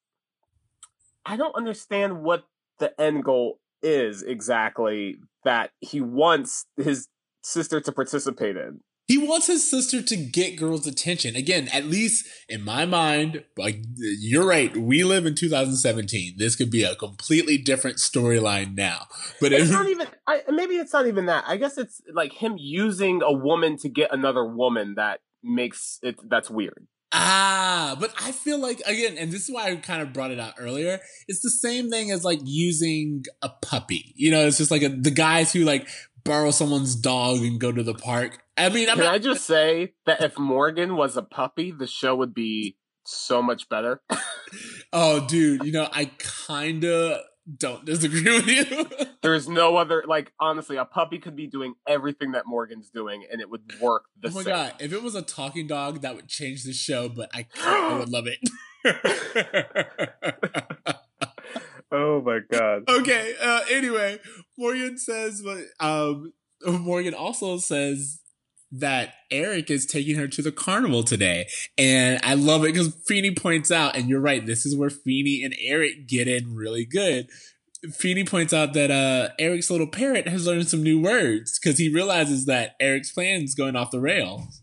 I don't understand what the end goal is exactly that he wants his sister to participate in. He wants his sister to get girls' attention. Again, at least in my mind, like you're right. We live in 2017. This could be a completely different storyline now. But it's not even. I, maybe it's not even that. I guess it's like him using a woman to get another woman that makes it. That's weird. Ah, but I feel like again, and this is why I kind of brought it out earlier. It's the same thing as like using a puppy. You know, it's just like a, the guys who like borrow someone's dog and go to the park. I mean, I'm can not, I just say that if Morgan was a puppy, the show would be so much better. oh, dude, you know, I kind of don't disagree with you. There's no other like honestly, a puppy could be doing everything that Morgan's doing and it would work the same. Oh my same. god, if it was a talking dog that would change the show, but I I would love it. oh my god. Okay, uh anyway, Morgan says um Morgan also says that Eric is taking her to the carnival today. And I love it because Feeny points out, and you're right, this is where Feeny and Eric get in really good. Feeny points out that uh, Eric's little parrot has learned some new words because he realizes that Eric's plan is going off the rails.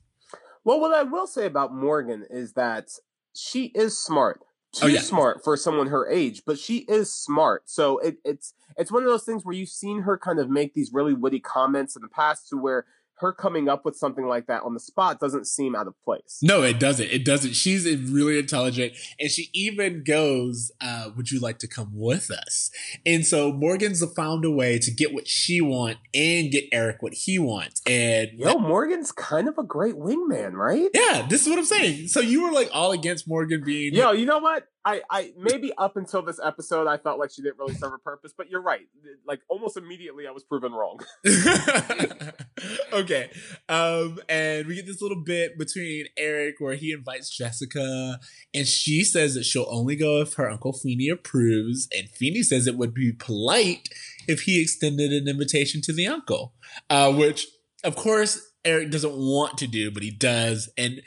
Well, what I will say about Morgan is that she is smart. Too oh, yeah. smart for someone her age, but she is smart. So it, it's it's one of those things where you've seen her kind of make these really witty comments in the past to where her coming up with something like that on the spot doesn't seem out of place. No, it doesn't. It doesn't. She's really intelligent. And she even goes, uh, Would you like to come with us? And so Morgan's found a way to get what she wants and get Eric what he wants. And yo, Morgan's kind of a great wingman, right? Yeah, this is what I'm saying. So you were like all against Morgan being. Yo, you know what? I, I maybe up until this episode I felt like she didn't really serve a purpose, but you're right. Like almost immediately I was proven wrong. okay. Um and we get this little bit between Eric where he invites Jessica and she says that she'll only go if her uncle Feeny approves and Feeny says it would be polite if he extended an invitation to the uncle. Uh which of course Eric doesn't want to do, but he does. And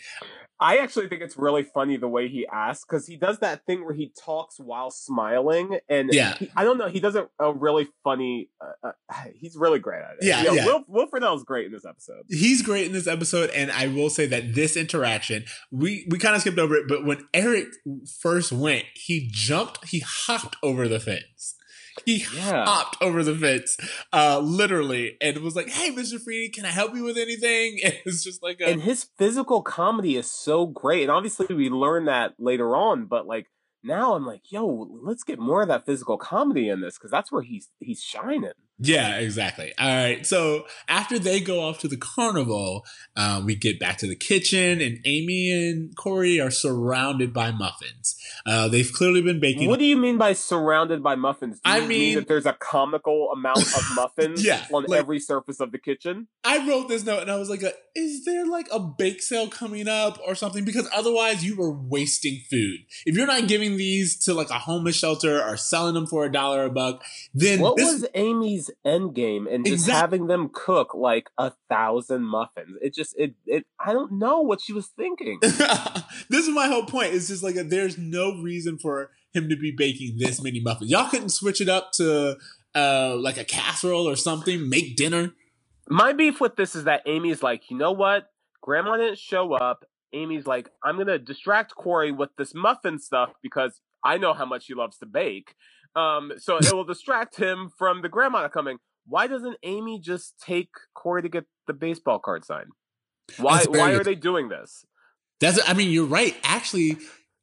I actually think it's really funny the way he asks because he does that thing where he talks while smiling, and yeah, he, I don't know, he does a, a really funny. Uh, uh, he's really great at it. Yeah, you know, yeah. Will, Will Friedle's great in this episode. He's great in this episode, and I will say that this interaction, we we kind of skipped over it, but when Eric first went, he jumped, he hopped over the fence. He Yeah. hopped over the fence, uh, literally, and was like, "Hey, Mr. Freeney, can I help you with anything?" And it's just like a and his physical comedy is so great. And obviously, we learn that later on. But like now, I'm like, yo, let's get more of that physical comedy in this because that's where he's he's shining. Yeah, exactly. All right. So after they go off to the carnival, um, we get back to the kitchen, and Amy and Corey are surrounded by muffins. Uh, they've clearly been baking. What do you mean by surrounded by muffins? Do I you mean- that there's a comical amount of muffins Yeah, on like- every surface of the kitchen. I wrote this note, and I was like, uh, "Is there like a bake sale coming up or something?" Because otherwise, you are wasting food. If you're not giving these to like a homeless shelter or selling them for a dollar a buck, then What this, was Amy's end game and just Exact- having them cook like a thousand muffins? It just it it I don't know what she was thinking. this is my whole point. It's just like a, there's no reason for him to be baking this many muffins. Y'all couldn't switch it up to uh like a casserole or something. Make dinner. My beef with this is that Amy's like, you know what? Grandma didn't show up. Amy's like, I'm gonna distract Corey with this muffin stuff because I know how much he loves to bake. Um, so it will distract him from the grandma coming. Why doesn't Amy just take Corey to get the baseball card signed? Why why are they doing this? That's. I mean, you're right. Actually,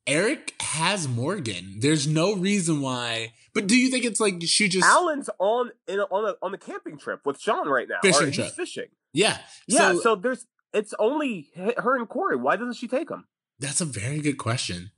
Eric has Morgan. There's no reason why. But do you think it's like she just? Alan's on in a, on a on the camping trip with Sean right now. Fishing trip. fishing. yeah. Yeah, So, so there's it's only her and Corey. Why doesn't she take him? that's a very good question.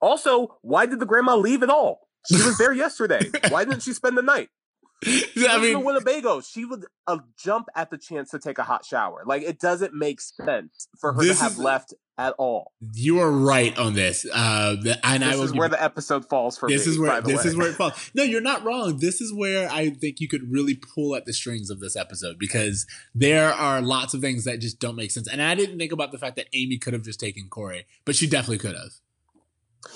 Also, why did the grandma leave at all? She was there yesterday. Why didn't she spend the night? She I mean, Winnebago. She would uh, jump at the chance to take a hot shower. Like it doesn't make sense for her to have is- left at all. you are right on this. Uh, the, and This will is where the episode falls for this me. is where by the this way. is where it falls. No, you're not wrong. This is where I think you could really pull at the strings of this episode because there are lots of things that just don't make sense. And I didn't think about the fact that Amy could have just taken Corey, but she definitely could have.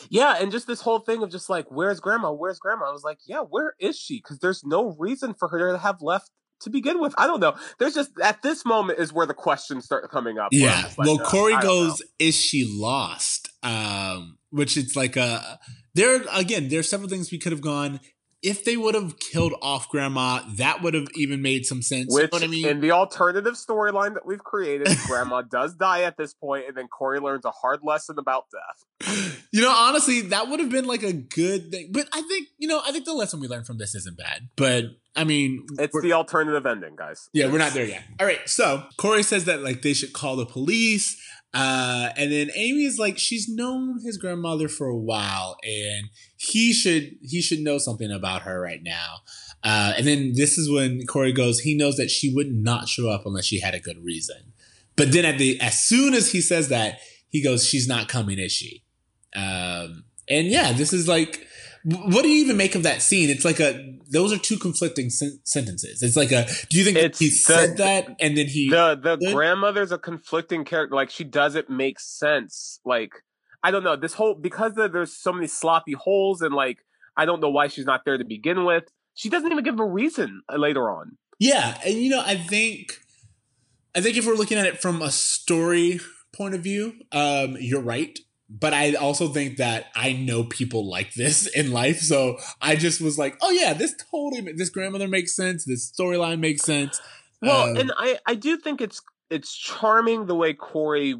Yeah, and just this whole thing of just like, where's grandma? Where's grandma? I was like, yeah, where is she? Because there's no reason for her to have left to begin with. I don't know. There's just at this moment is where the questions start coming up. Yeah. like, well, Corey I don't know. goes, "Is she lost?" Um, which it's like a there again. There's several things we could have gone. If they would have killed off Grandma, that would have even made some sense. you know what I mean? in the alternative storyline that we've created, grandma does die at this point, and then Corey learns a hard lesson about death. You know, honestly, that would have been like a good thing. But I think, you know, I think the lesson we learned from this isn't bad. But I mean, It's the alternative ending, guys. yeah, we're not there yet. All right, so Corey says that like they should call the police. Uh, and then Amy is like, she's known his grandmother for a while, and he should he should know something about her right now. Uh, and then this is when Corey goes, he knows that she would not show up unless she had a good reason. But then at the as soon as he says that, he goes, she's not coming, is she? Um, and yeah, this is like, what do you even make of that scene? It's like a, those are two conflicting sen- sentences. It's like a, do you think It's he the- said that and then he, The the Good. grandmother's a conflicting character. Like she doesn't make sense. Like I don't know this whole because the, there's so many sloppy holes and like I don't know why she's not there to begin with. She doesn't even give a reason uh, later on. yeah. And you know, I think, I think if we're looking at it from a story point of view, um, you're right. But I also think that I know people like this in life. So I just was like, oh yeah, this totally, this grandmother makes sense. This storyline makes sense. Well, Um, and I I do think it's it's charming the way Corey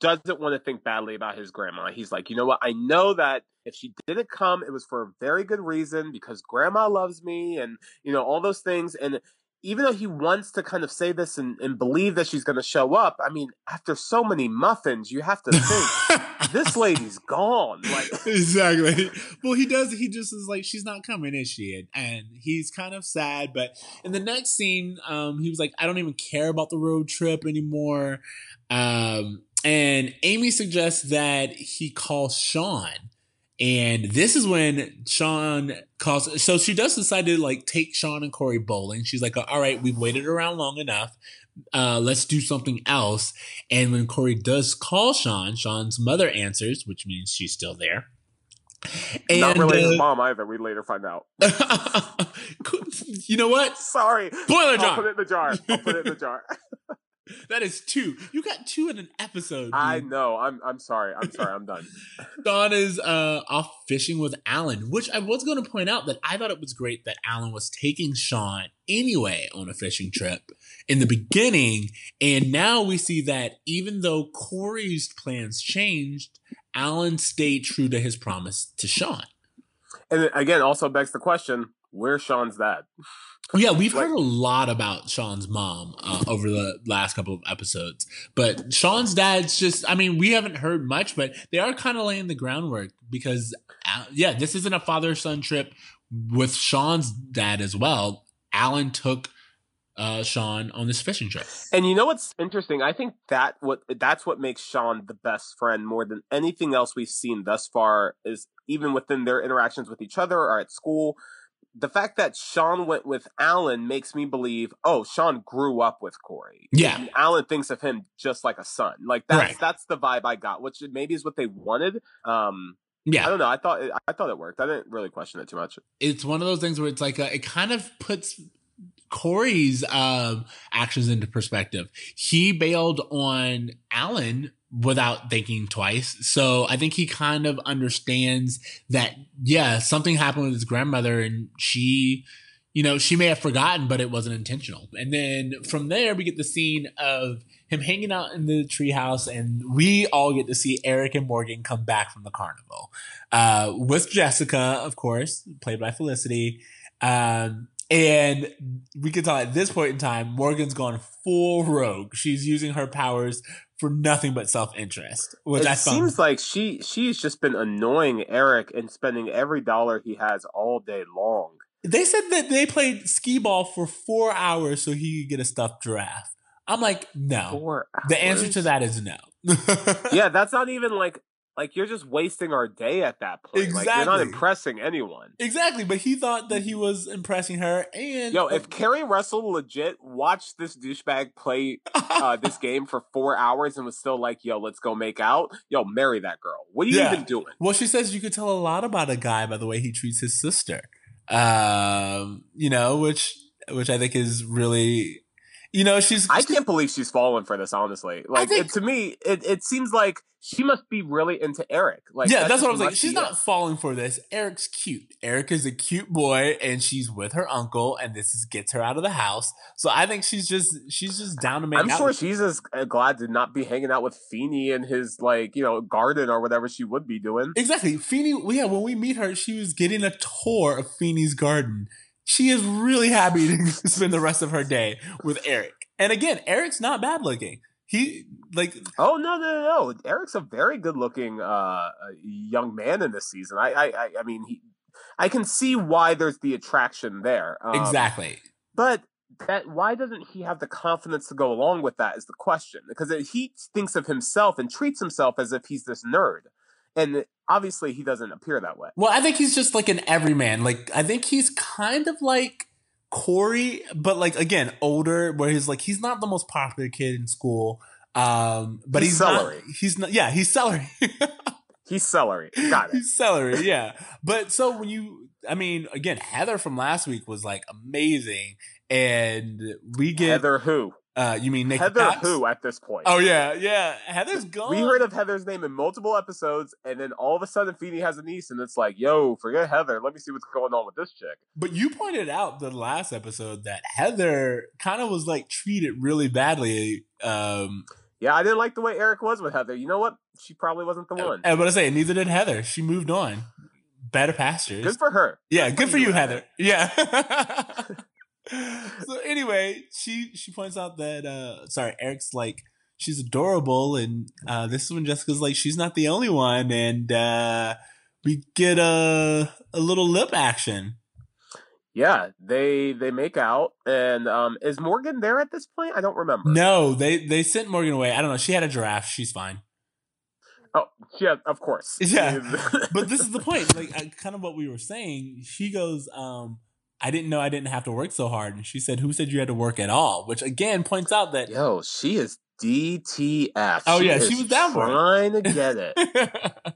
doesn't want to think badly about his grandma. He's like, you know what? I know that if she didn't come, it was for a very good reason because grandma loves me and you know all those things. And even though he wants to kind of say this and, and believe that she's going to show up, I mean, after so many muffins, you have to think this lady's gone. Like, exactly. Well, he does. He just is like, she's not coming, is she? And, and he's kind of sad. But in the next scene, um, he was like, I don't even care about the road trip anymore. Um, and Amy suggests that he call Sean. And this is when Sean calls. So she does decide to like take Sean and Corey bowling. She's like, all right, we've waited around long enough. Uh, let's do something else. And when Corey does call Sean, Sean's mother answers, which means she's still there. And not related to uh, mom either. We later find out. you know what? Sorry. Spoiler I'll jar. put it in the jar. I'll put it in the jar. That is two. You got two in an episode. Dude. I know. I'm I'm sorry. I'm sorry. I'm done. Sean is uh, off fishing with Alan, which I was going to point out that I thought it was great that Alan was taking Sean anyway on a fishing trip in the beginning. And now we see that even though Corey's plans changed, Alan stayed true to his promise to Sean. And again, also begs the question: Where's Sean's dad? Yeah, we've heard a lot about Sean's mom uh, over the last couple of episodes, but Sean's dad's just—I mean, we haven't heard much, but they are kind of laying the groundwork because, uh, yeah, this isn't a father-son trip with Sean's dad as well. Alan took uh, Sean on this fishing trip, and you know what's interesting? I think that what that's what makes Sean the best friend more than anything else we've seen thus far. Is even within their interactions with each other or at school the fact that Sean went with Alan makes me believe, oh, Sean grew up with Corey. Yeah. And Alan thinks of him just like a son. Like that's Right. that's the vibe I got, which maybe is what they wanted. Um yeah, I don't know. I thought it, I thought it worked. I didn't really question it too much. it's one of those things where it's like a, it kind of puts Corey's um, actions into perspective. He bailed on Alan without thinking twice. So I think he kind of understands that, yeah, something happened with his grandmother and she, you know, she may have forgotten, but it wasn't intentional. And then from there, we get the scene of him hanging out in the treehouse, and we all get to see Eric and Morgan come back from the carnival uh, with Jessica, of course, played by Felicity. Um, and we can tell at this point in time, Morgan's gone full rogue. She's using her powers for nothing but self interest, which it I seems like she she's just been annoying Eric and spending every dollar he has all day long. they said that they played skee ball for four hours so he could get a stuffed giraffe. I'm like, no. Four The answer to that is no. yeah, that's not even like like you're just wasting our day at that point. Like you're not impressing anyone. Exactly, but he thought that he was impressing her, and Yo, if Keri Russell legit watched this douchebag play uh, this game for four hours and was still like, "Yo, let's go make out," yo, marry that girl. What are you Yeah. even doing? well, she says you could tell a lot about a guy by the way he treats his sister. Um, you know, which which I think is really, you know, she's I can't believe she's fallen for this. Honestly, like think- it, to me, it, it seems like she must be really into Eric. Like, yeah, that that's what I was like. She's not it. falling for this. Eric's cute. Eric is a cute boy, and she's with her uncle, and this is, gets her out of the house. So I think she's just she's just down to make. I'm out sure she's as uh, glad to not be hanging out with Feeny in his like you know garden or whatever she would be doing. Exactly. Feeny, well, yeah, when we meet her, she was getting a tour of Feeny's garden. She is really happy to spend the rest of her day with Eric. And again, Eric's not bad looking. He, like, Oh no no no! no. Eric's a very good looking uh, uh, young man in this season. I I I, I mean he, I can see why there's the attraction there. Um, exactly. But that why doesn't he have the confidence to go along with that is the question. Because he thinks of himself and treats himself as if he's this nerd, and obviously he doesn't appear that way. Well, I think he's just like an everyman. Like, I think he's kind of like Corey, but like, again, older, where he's like, he's not the most popular kid in school. Um, but He's he's, celery. not, he's not, yeah, he's celery. He's celery. Got it. He's celery, yeah. But so when you, I mean, again, Heather from last week was like amazing, and we get Heather who? Uh, you mean Nikki Heather Cox? who at this point? Oh yeah, yeah. Heather's gone. We heard of Heather's name in multiple episodes, and then all of a sudden Feeny has a niece, and it's like, yo, forget Heather. Let me see what's going on with this chick. But you pointed out the last episode that Heather kind of was like treated really badly. Um, Yeah, I didn't like the way Eric was with Heather. You know what? She probably wasn't the one. and what I say, neither did Heather. She moved on. Better pastures. Good for her. yeah, good for you, Heather. Heather. Yeah. so anyway, she she points out that uh sorry, Eric's like she's adorable, and uh this is when Jessica's like she's not the only one, and uh we get a a little lip action. Yeah, they they make out, and um, is Morgan there at this point? I don't remember. No, they they sent Morgan away. I don't know. She had a giraffe. She's fine. Oh, yeah, of course. Yeah. But this is the point. Like kind of what we were saying. She goes, um, "I didn't know I didn't have to work so hard," and she said, "Who said you had to work at all?" Which again points out that yo, she is DTF. Oh, yeah, is she was down for it. trying to get it.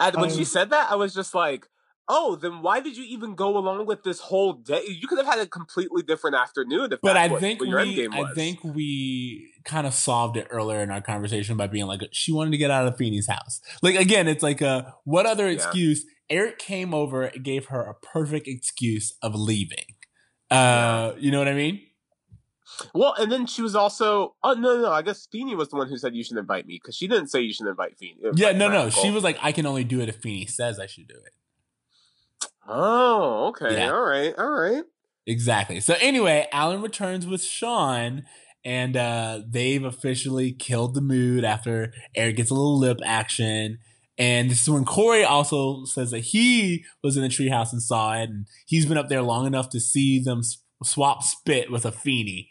And when Um, she said that, I was just like, oh, then why did you even go along with this whole day? You could have had a completely different afternoon. If but I think we, endgame I think we kind of solved it earlier in our conversation by being like, she wanted to get out of Feeny's house. Like again, it's like a what other Yeah. excuse? Eric came over, and gave her a perfect excuse of leaving. Uh, you know what I mean? Well, and then she was also. Oh no, no, no. I guess Feeny was the one who said you should invite me because she didn't say you should invite Feeny. Yeah, no, no. uncle. She was like, I can only do it if Feeny says I should do it. Oh, okay. Yeah. All right. All right. Exactly. So anyway, Alan returns with Sean, and uh, they've officially killed the mood after Eric gets a little lip action. And this is when Corey also says that he was in the treehouse and saw it, and he's been up there long enough to see them swap spit with a Feeny.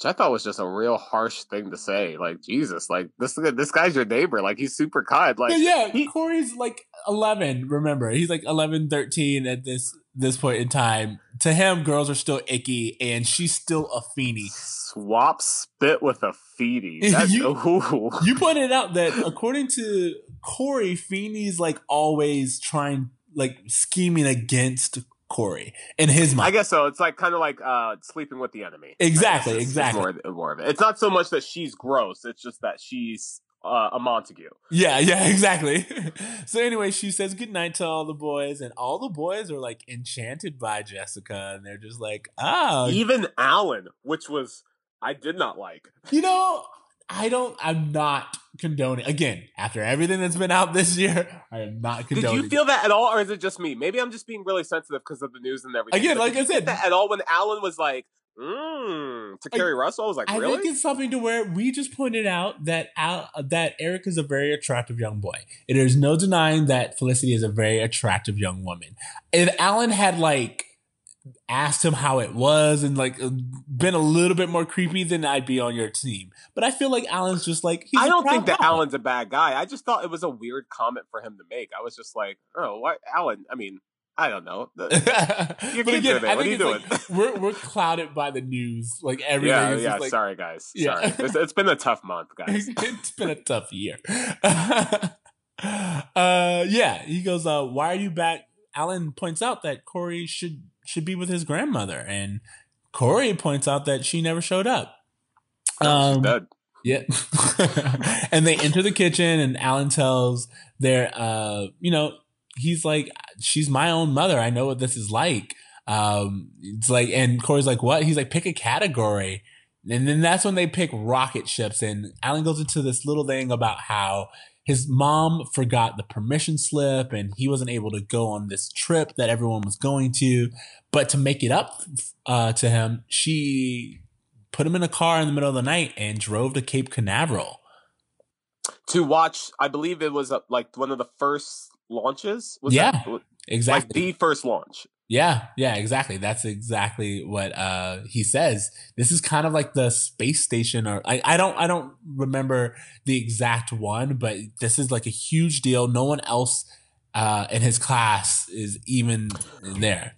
Which I thought was just a real harsh thing to say. Like Jesus, like this this guy's your neighbor. Like he's super kind. Like But yeah, he- Corey's like 11, remember. He's like 11, 13 at this this point in time. To him, girls are still icky, and she's still a Feeny. swap spit with a. That's, You- ooh. You pointed out that according to Corey, Feeny's like always trying, like scheming against Corey in his mind. I guess so. It's like kind of like uh, sleeping with the enemy. Exactly, I guess is- is exactly. More, more of it. It's not so much that she's gross. It's just that she's uh, a Montague. Yeah, yeah, exactly. so anyway, she says goodnight to all the boys, and all the boys are like enchanted by Jessica, and they're just like, ah, Even Alan, which was I did not like. you know, I don't, I'm not condoning. Again, after everything that's been out this year, I am not condoning. Did you feel that at all, or is it just me? Maybe I'm just being really sensitive because of the news and everything. Again, like I said- that at all when Alan was like, mm, to Keri Russell, I was like, I really? think it's something to where we just pointed out that Al, that Eric is a very attractive young boy. There's no denying that Felicity is a very attractive young woman. If Alan had like asked him how it was and like been a little bit more creepy, then I'd be on your team. But I feel like Alan's just like he's I don't think that guy. Alan's a bad guy. I just thought it was a weird comment for him to make. I was just like, oh, what, Alan? I mean, I don't know. But again. I What think are you it's like we're we're clouded by the news. Like everything yeah, is yeah. just like sorry, guys. Yeah. Sorry, it's, it's been a tough month, guys. it's been a tough year. uh, yeah, he goes, uh, why are you back? Alan points out that Corey should should be with his grandmother, and Corey points out that she never showed up. She's Um, dead. yeah. and they enter the kitchen and Alan tells their uh you know, he's like she's my own mother. I know what this is like. Um it's like and Corey's like what? He's like pick a category. And then that's when they pick rocket ships and Alan goes into this little thing about how his mom forgot the permission slip and he wasn't able to go on this trip that everyone was going to. But to make it up uh, to him, she put him in a car in the middle of the night and drove to Cape Canaveral. To watch, I believe it was uh, like one of the first launches. Was Yeah, that, like Exactly. the first launch. Yeah, yeah, exactly. That's exactly what uh, he says. This is kind of like the space station, or I, I don't, I don't remember the exact one, but this is like a huge deal. No one else uh, in his class is even there.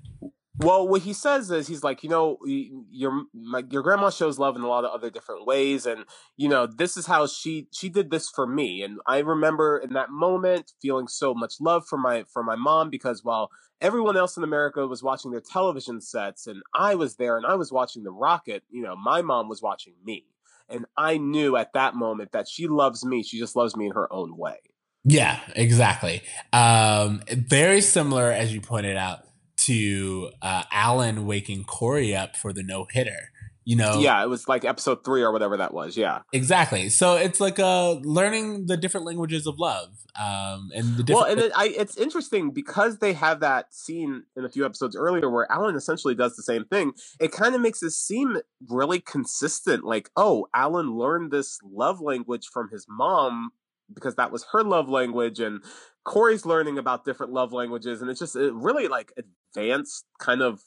Well, what he says is he's like, you know, your my, your grandma shows love in a lot of other different ways, and you know, this is how she she did this for me, and I remember in that moment feeling so much love for my for my mom because while everyone else in America was watching their television sets, and I was there and I was watching the rocket, you know, my mom was watching me, and I knew at that moment that she loves me. She just loves me in her own way. Yeah, exactly. Um, very similar, as you pointed out, to uh, Alan waking Corey up for the no hitter. You know, Yeah, it was like episode three or whatever that was. Yeah. exactly. So it's like uh, learning the different languages of love, um, and the different. Well, and it, I, it's interesting because they have that scene in a few episodes earlier where Alan essentially does the same thing. It kind of makes it seem really consistent. Like, oh, Alan learned this love language from his mom because that was her love language, and Corey's learning about different love languages, and it's just a really like advanced kind of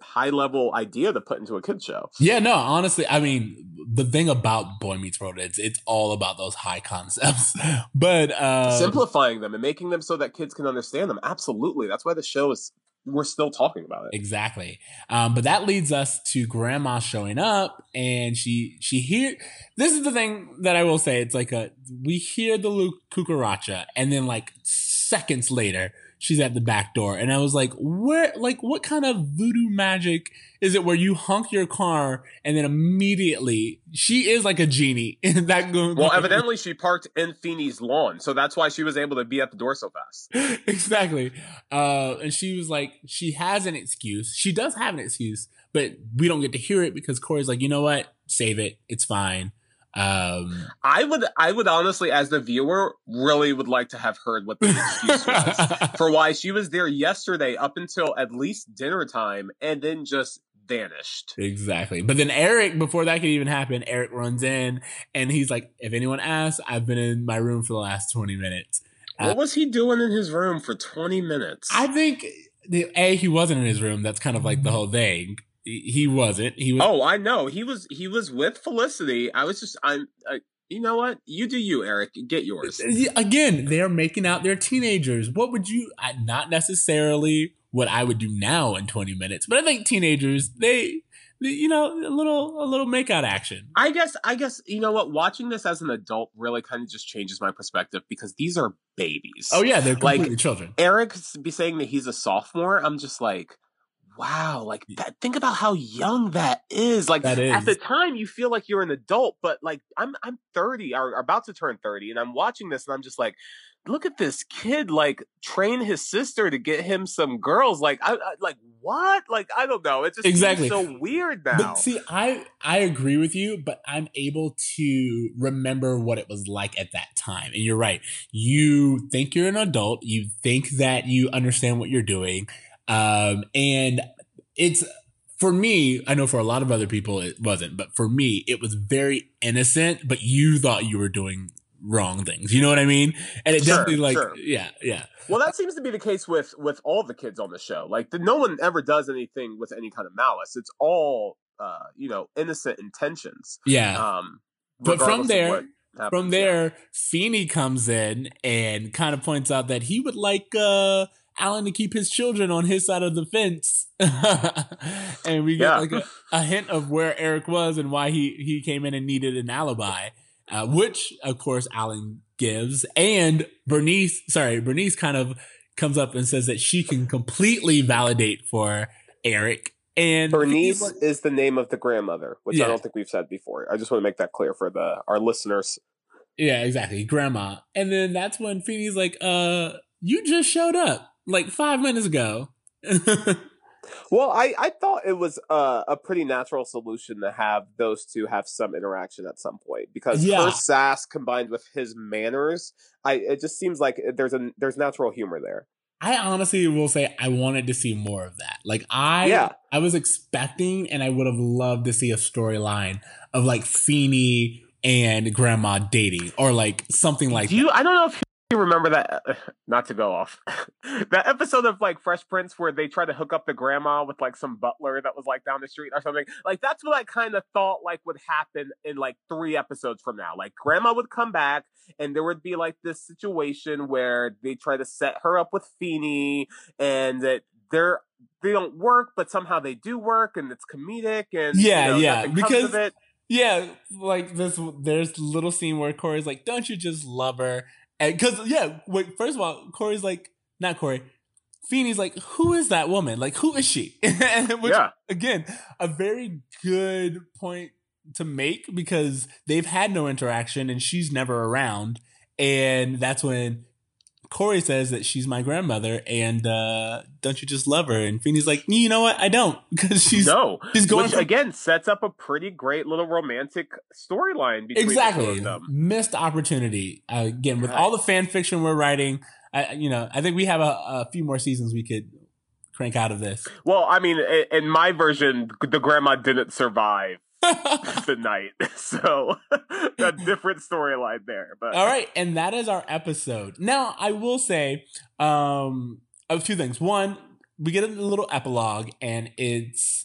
high level idea to put into a kid show. yeah, no, honestly, I mean, the thing about Boy Meets World, it's it's all about those high concepts, but uh, Simplifying them and making them so that kids can understand them. Absolutely, that's why the show is. We're still talking about it. Exactly. Um, but that leads us to grandma showing up and she she hear this is the thing that I will say. It's like a we hear the Lu- cucaracha and then like seconds later she's at the back door. And I was like, where, like, what kind of voodoo magic is it where you honk your car and then immediately she is like a genie in that going? Well, evidently she parked in Feeny's lawn. So that's why she was able to be at the door so fast. exactly. Uh, and she was like, she has an excuse. She does have an excuse, but we don't get to hear it because Corey's like, you know what? Save it. It's fine. Um, I would, I would honestly, as the viewer, really would like to have heard what the excuse was for why she was there yesterday up until at least dinner time, and then just vanished. Exactly. But then Eric, before that could even happen, Eric runs in and he's like, "If anyone asks, I've been in my room for the last twenty minutes." What uh, was he doing in his room for twenty minutes? I think the, a he wasn't in his room. That's kind of like the whole thing he wasn't. He was. Oh, I know. He was. He was with Felicity. I was just. I'm. I, you know what? You do you, Eric. Get yours. Again, they're making out their teenagers. What would you? Not necessarily what I would do now in 20 minutes, but I think teenagers they. You know, a little, a little makeout action. I guess, I guess, you know what? Watching this as an adult really kind of just changes my perspective because these are babies. Oh yeah, they're completely like, children. Eric be saying that he's a sophomore. I'm just like, wow, like that, think about how young that is. Like that is. at the time you feel like you're an adult, but like I'm I'm 30 or, about to turn 30 and I'm watching this and I'm just like look at this kid like train his sister to get him some girls like I, I like what like I don't know it's just exactly so weird now. But see, I I agree with you, but I'm able to remember what it was like at that time. And you're right. You think you're an adult, you think that you understand what you're doing um, and it's for me, I know for a lot of other people it wasn't, but for me, it was very innocent, but you thought you were doing wrong things. You know what I mean? And it sure, definitely like, sure. yeah, yeah. Well, that seems to be the case with with all the kids on the show. Like, the, no one ever does anything with any kind of malice. It's all, uh, you know, innocent intentions. Yeah. Um, but from there, from there, yeah. Feeny comes in and kind of points out that he would like uh Alan to keep his children on his side of the fence. and we get yeah. like a, a, hint of where Eric was and why he, he came in and needed an alibi, uh, which of course Alan gives. And Bernice, sorry, Bernice kind of comes up and says that she can completely validate for Eric. And Bernice is the name of the grandmother, which yeah. I don't think we've said before. I just want to make that clear for the our listeners. Yeah, exactly. Grandma. And then that's when Feeny's like, uh, you just showed up like five minutes ago. well, I, I thought it was uh, a pretty natural solution to have those two have some interaction at some point because yeah. her sass combined with his manners, I it just seems like there's a there's natural humor there. I honestly will say I wanted to see more of that. Like I yeah. I was expecting and I would have loved to see a storyline of like Feeny and grandma dating or like something like Do you that. I don't know if you remember that not to go off. That episode of like fresh prince where they try to hook up the grandma with like some butler that was like down the street or something like that's what i kind of thought like would happen in like three episodes from now. Like grandma would come back and there would be like this situation where they try to set her up with Feeny and that they're they don't work but somehow they do work and it's comedic and yeah you know, yeah because yeah like this there's little scene where corey's like don't you just love her because yeah, wait. First of all, Corey's like not Corey. Feeny's like, who is that woman? Like, who is she? Which, yeah. Again, a very good point to make because they've had no interaction and she's never around. And that's when Corey says that she's my grandmother and uh, don't you just love her? And Feeny's like, you know what? I don't because she's no. She's going Which, from- again sets up a pretty great little romantic storyline between exactly. The Missed opportunity uh, again with all the fan fiction we're writing. I, you know, I think we have a, a few more seasons we could crank out of this. Well, I mean, in my version, the grandma didn't survive the night. So a different storyline there. But all right, and that is our episode. Now I will say um of two things. One, we get a little epilogue, and it's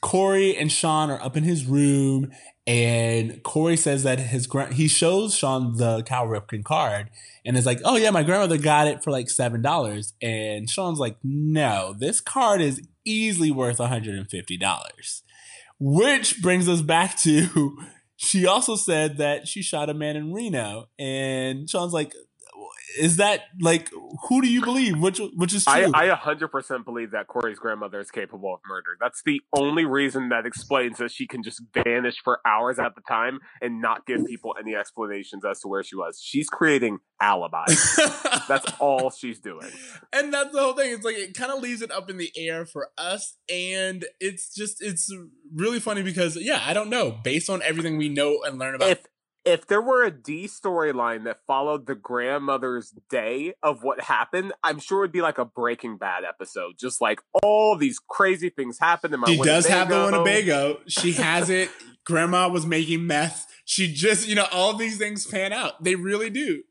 Corey and Sean are up in his room, and Corey says that his grand he shows Sean the Cal Ripken card, and is like, "Oh yeah, my grandmother got it for like seven dollars," and Sean's like, "No, this card is easily worth one hundred and fifty dollars." Which brings us back to she also said that she shot a man in Reno. And Sean's like, is that like who do you believe? Which which is I true? I 100% believe that Corey's grandmother is capable of murder. That's the only reason that explains that she can just vanish for hours at the time and not give people any explanations as to where she was. She's creating alibis. That's all she's doing. and that's the whole thing. It's like it kind of leaves it up in the air for us, and it's just it's really funny because yeah, I don't know. Based on everything we know and learn about If if there were a D storyline that followed the grandmother's day of what happened, I'm sure it'd be like a Breaking Bad episode. Just like all these crazy things happened in my She does have the Winnebago. Winnebago. She has it. Grandma was making meth. She just, you know, all these things pan out. They really do.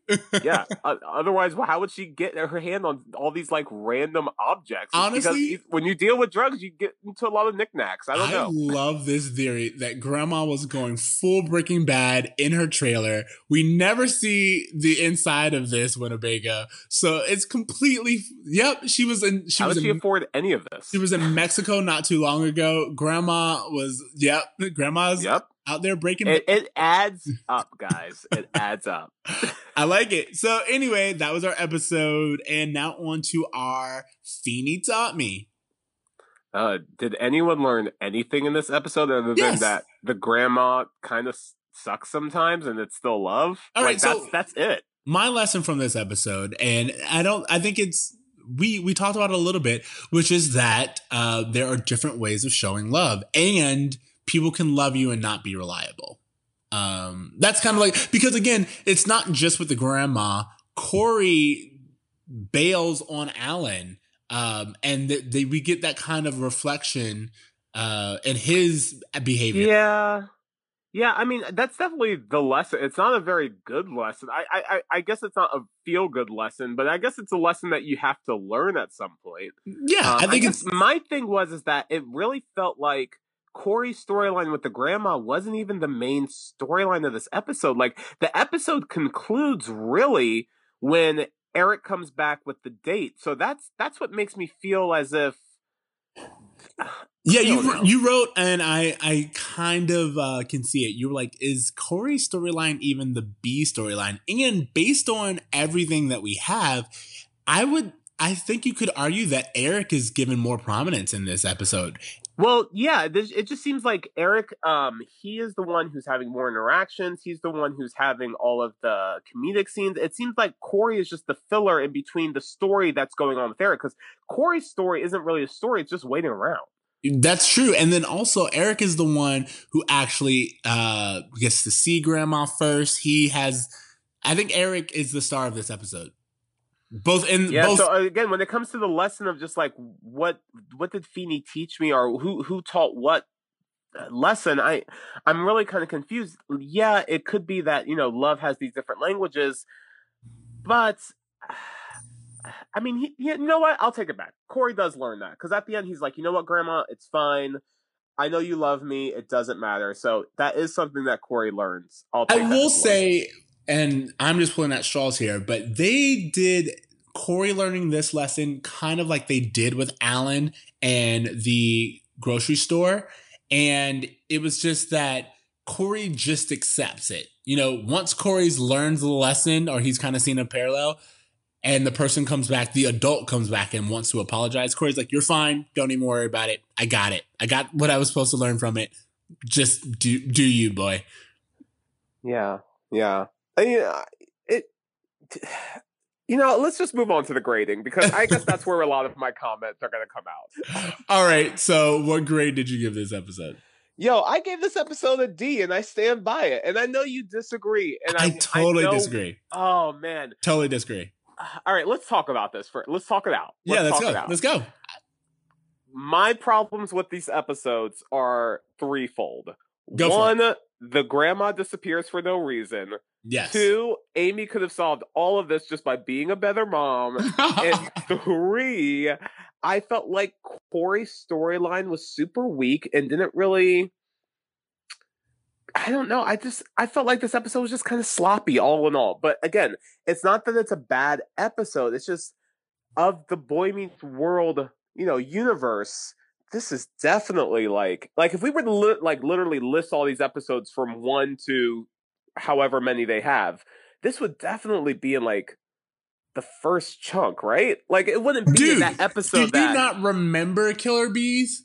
Yeah. Uh, otherwise, well, how would she get her hand on all these like random objects? Honestly- because when you deal with drugs, you get into a lot of knickknacks. I don't know. I love this theory that grandma was going full Breaking Bad in her trailer. We never see the inside of this Winnebago. So it's completely, yep, she was in, she how was did she in, afford any of this? she was in Mexico not too long ago. Grandma was, yep, grandma's Yep. out there breaking It, it adds up, guys. It adds up. I like it. So anyway, that was our episode, and now on to our Feeny taught me. Uh, did anyone learn anything in this episode other than Yes. that the grandma kind of sucks sometimes and it's still love? All like right, so- that's that's it. My lesson from this episode, and I don't, I think it's we we talked about it a little bit, which is that uh, there are different ways of showing love, and people can love you and not be reliable. Um, that's kind of like because again, it's not just with the grandma. Cory bails on Alan, um, and th- they, we get that kind of reflection uh, in his behavior. Yeah. Yeah, I mean that's definitely the lesson. It's not a very good lesson. I, I, I- I guess it's not a feel good lesson, but I guess it's a lesson that you have to learn at some point. Yeah, Um, I think guess it's my thing was is that it really felt like Cory's storyline with the grandma wasn't even the main storyline of this episode. Like the episode concludes really when Eric comes back with the date. So that's that's what makes me feel as if Yeah, you know. you wrote, and I I kind of uh, can see it. You were like, is Cory's storyline even the B storyline? And based on everything that we have, I would I think you could argue that Eric is given more prominence in this episode. Well, yeah, this, it just seems like Eric, um, he is the one who's having more interactions. He's the one who's having all of the comedic scenes. It seems like Cory is just the filler in between the story that's going on with Eric, because Cory's story isn't really a story; it's just waiting around. That's true. And then also Eric is the one who actually uh gets to see grandma first. He has I think Eric is the star of this episode. Both in Yeah. both So uh, again, when it comes to the lesson of just like what what did Feeny teach me, or who who taught what uh, lesson, I I'm really kind of confused. Yeah, it could be that you know love has these different languages, but I mean, he, he, you know what? I'll take it back. Cory does learn that because at the end he's like, you know what, Grandma, it's fine. I know you love me. It doesn't matter. So that is something that Cory learns. I'll take I will say, and I'm just pulling at straws here, but they did Cory learning this lesson kind of like they did with Alan and the grocery store. And it was just that Cory just accepts it. You know, once Cory's learned the lesson or he's kind of seen a parallel, and the person comes back, the adult comes back and wants to apologize. Cory's like, You're fine. Don't even worry about it. I got it. I got what I was supposed to learn from it. Just do do you, boy. Yeah, yeah. I mean, uh, it. You know, let's just move on to the grading because I guess that's where a lot of my comments are going to come out. All right. So, what grade did you give this episode? Yo, I gave this episode a D, and I stand by it. And I know you disagree, and I, I totally know- disagree. Oh man! Totally disagree. All right, let's talk about this. For let's talk it out. yeah, let's talk go. it out. Let's go. my problems with these episodes are threefold. Go One, the grandma disappears for no reason. Yes. Two, Amy could have solved all of this just by being a better mom. and three, I felt like Cory's storyline was super weak and didn't really. I don't know. I just I felt like this episode was just kind of sloppy, all in all. But again, it's not that it's a bad episode. It's just of the Boy Meets World, you know, universe. This is definitely like like if we were to li- like literally list all these episodes from one to however many they have, this would definitely be in like the first chunk, right? Like it wouldn't be Dude, that episode. That, you not remember Killer Bees?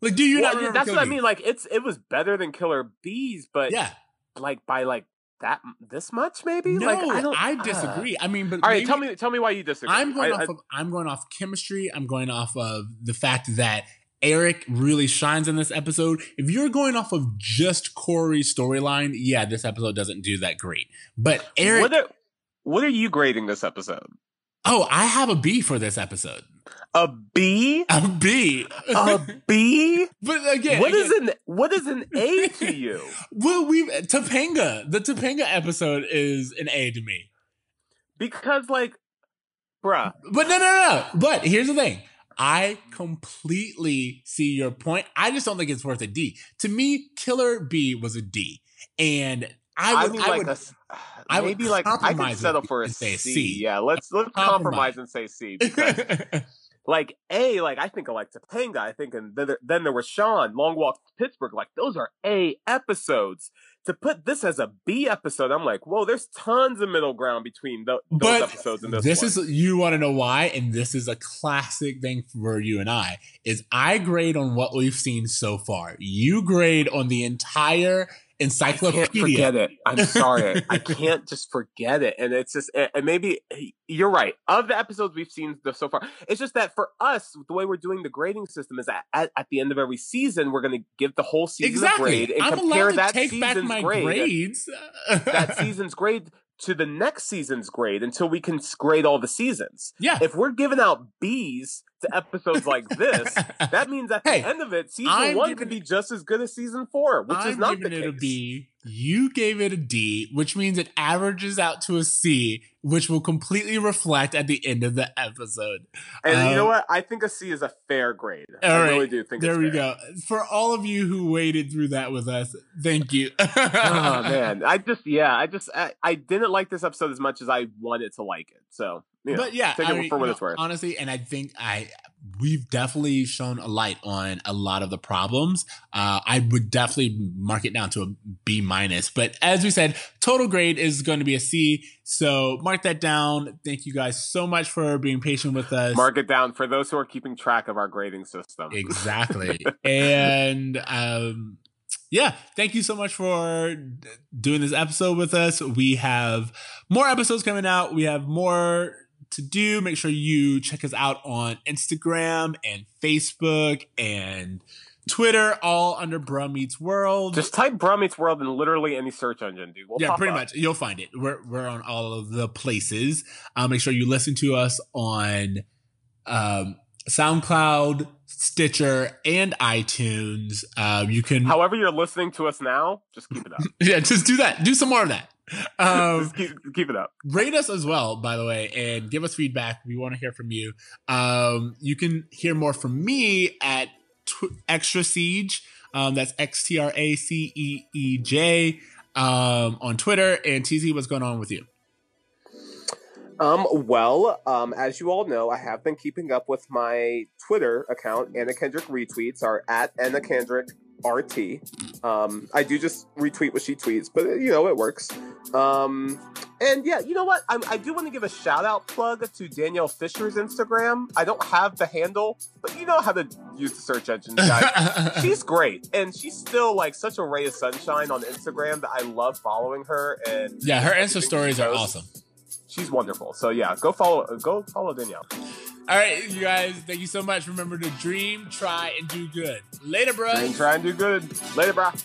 Like, do you Well, not remember? that's Killer what I mean. Like it's it was better than Killer Bees, but Yeah. like by like that this much maybe. No, like I don't. I uh, disagree. I mean, but all right, maybe- tell me tell me why you disagree. I'm going I- off I- of I'm going off chemistry. I'm going off of the fact that Eric really shines in this episode. If you're going off of just Cory's storyline, yeah, this episode doesn't do that great. But Eric, what are what are you grading this episode? oh, I have a B for this episode. A B? A B. A B? but again, What again, is an what is an A to you? Well, we Topanga. The Topanga episode is an A to me. Because like, bruh, But no, no, no. no. But here's the thing. I completely see your point. I just don't think it's worth a D. To me, Killer B was a D, and I I, would, mean I like would, a I would maybe like I could settle for a a C. C. Yeah, let's let's Compromise. compromise and say C because like A, like I think like Topanga. I think, and then there, then there was Shawn, Long Walk to Pittsburgh. Like those are A episodes. To put this as a B episode, I'm like, whoa, there's tons of middle ground between tho- those But episodes and this. this one. is you want to know why, and this is a classic thing for you and I. Is I grade on what we've seen so far. You grade on the entire I can't forget it. I'm sorry. I can't just forget it. And it's just, and maybe you're right. Of the episodes we've seen so far, it's just that for us, the way we're doing the grading system is that at, at the end of every season, we're going to give the whole season Exactly. a grade and I'm compare that take back season's my grade, grades. that season's grade to the next season's grade until we can grade all the seasons. yeah. If we're giving out B's to episodes like this, that means at Hey, the end of it, season I'm one could be just as good as season four, which I'm is not the it a case. B. You gave it a D, which means it averages out to a C, which will completely reflect at the end of the episode. And you know Um, what? I think a C is a fair grade. All I right, really do think There we fair. go. For all of you who waited through that with us, thank you. oh man, I just yeah, I just I, I didn't like this episode as much as I wanted to like it. So but yeah, take I it mean, for what it's know, worth. Honestly, and I think I we've definitely shown a light on a lot of the problems. Uh, I would definitely mark it down to a B minus. But as we said, total grade is going to be a C. So mark that down. Thank you guys so much for being patient with us. Mark it down for those who are keeping track of our grading system. Exactly. and um yeah, thank you so much for doing this episode with us. We have more episodes coming out. We have more to do. Make sure you check us out on Instagram and Facebook and Twitter, all under Bruh Meets World. Just type Bruh Meets World in literally any search engine, dude. We'll yeah, pretty up. much. You'll find it. We're we're on all of the places. Uh, make sure you listen to us on um, SoundCloud, Stitcher, and iTunes. Uh, you can However, you're listening to us now, just keep it up. yeah, just do that. Do some more of that. Um, just keep, keep it up. rate us as well, by the way, and give us feedback. We want to hear from you. Um, you can hear more from me at tw- Extra Siege. Um, that's X T R A C E E J um, on Twitter. And TC, what's going on with you? Um, well, um, as you all know, I have been keeping up with my Twitter account. Anna Kendrick retweets are at Anna Kendrick RT. Um, I do just retweet what she tweets, but you know it works. Um, and yeah, you know what? I, I do want to give a shout out plug to Danielle Fishel's Instagram. I don't have the handle, but you know how to use the search engine, guys. she's great, and she's still like such a ray of sunshine on Instagram that I love following her. And yeah, her Insta stories are awesome. She's wonderful. So yeah, go follow go follow Danielle. All right, you guys, thank you so much. Remember to dream, try, and do good. Later, bro. And try and do good. Later, brah.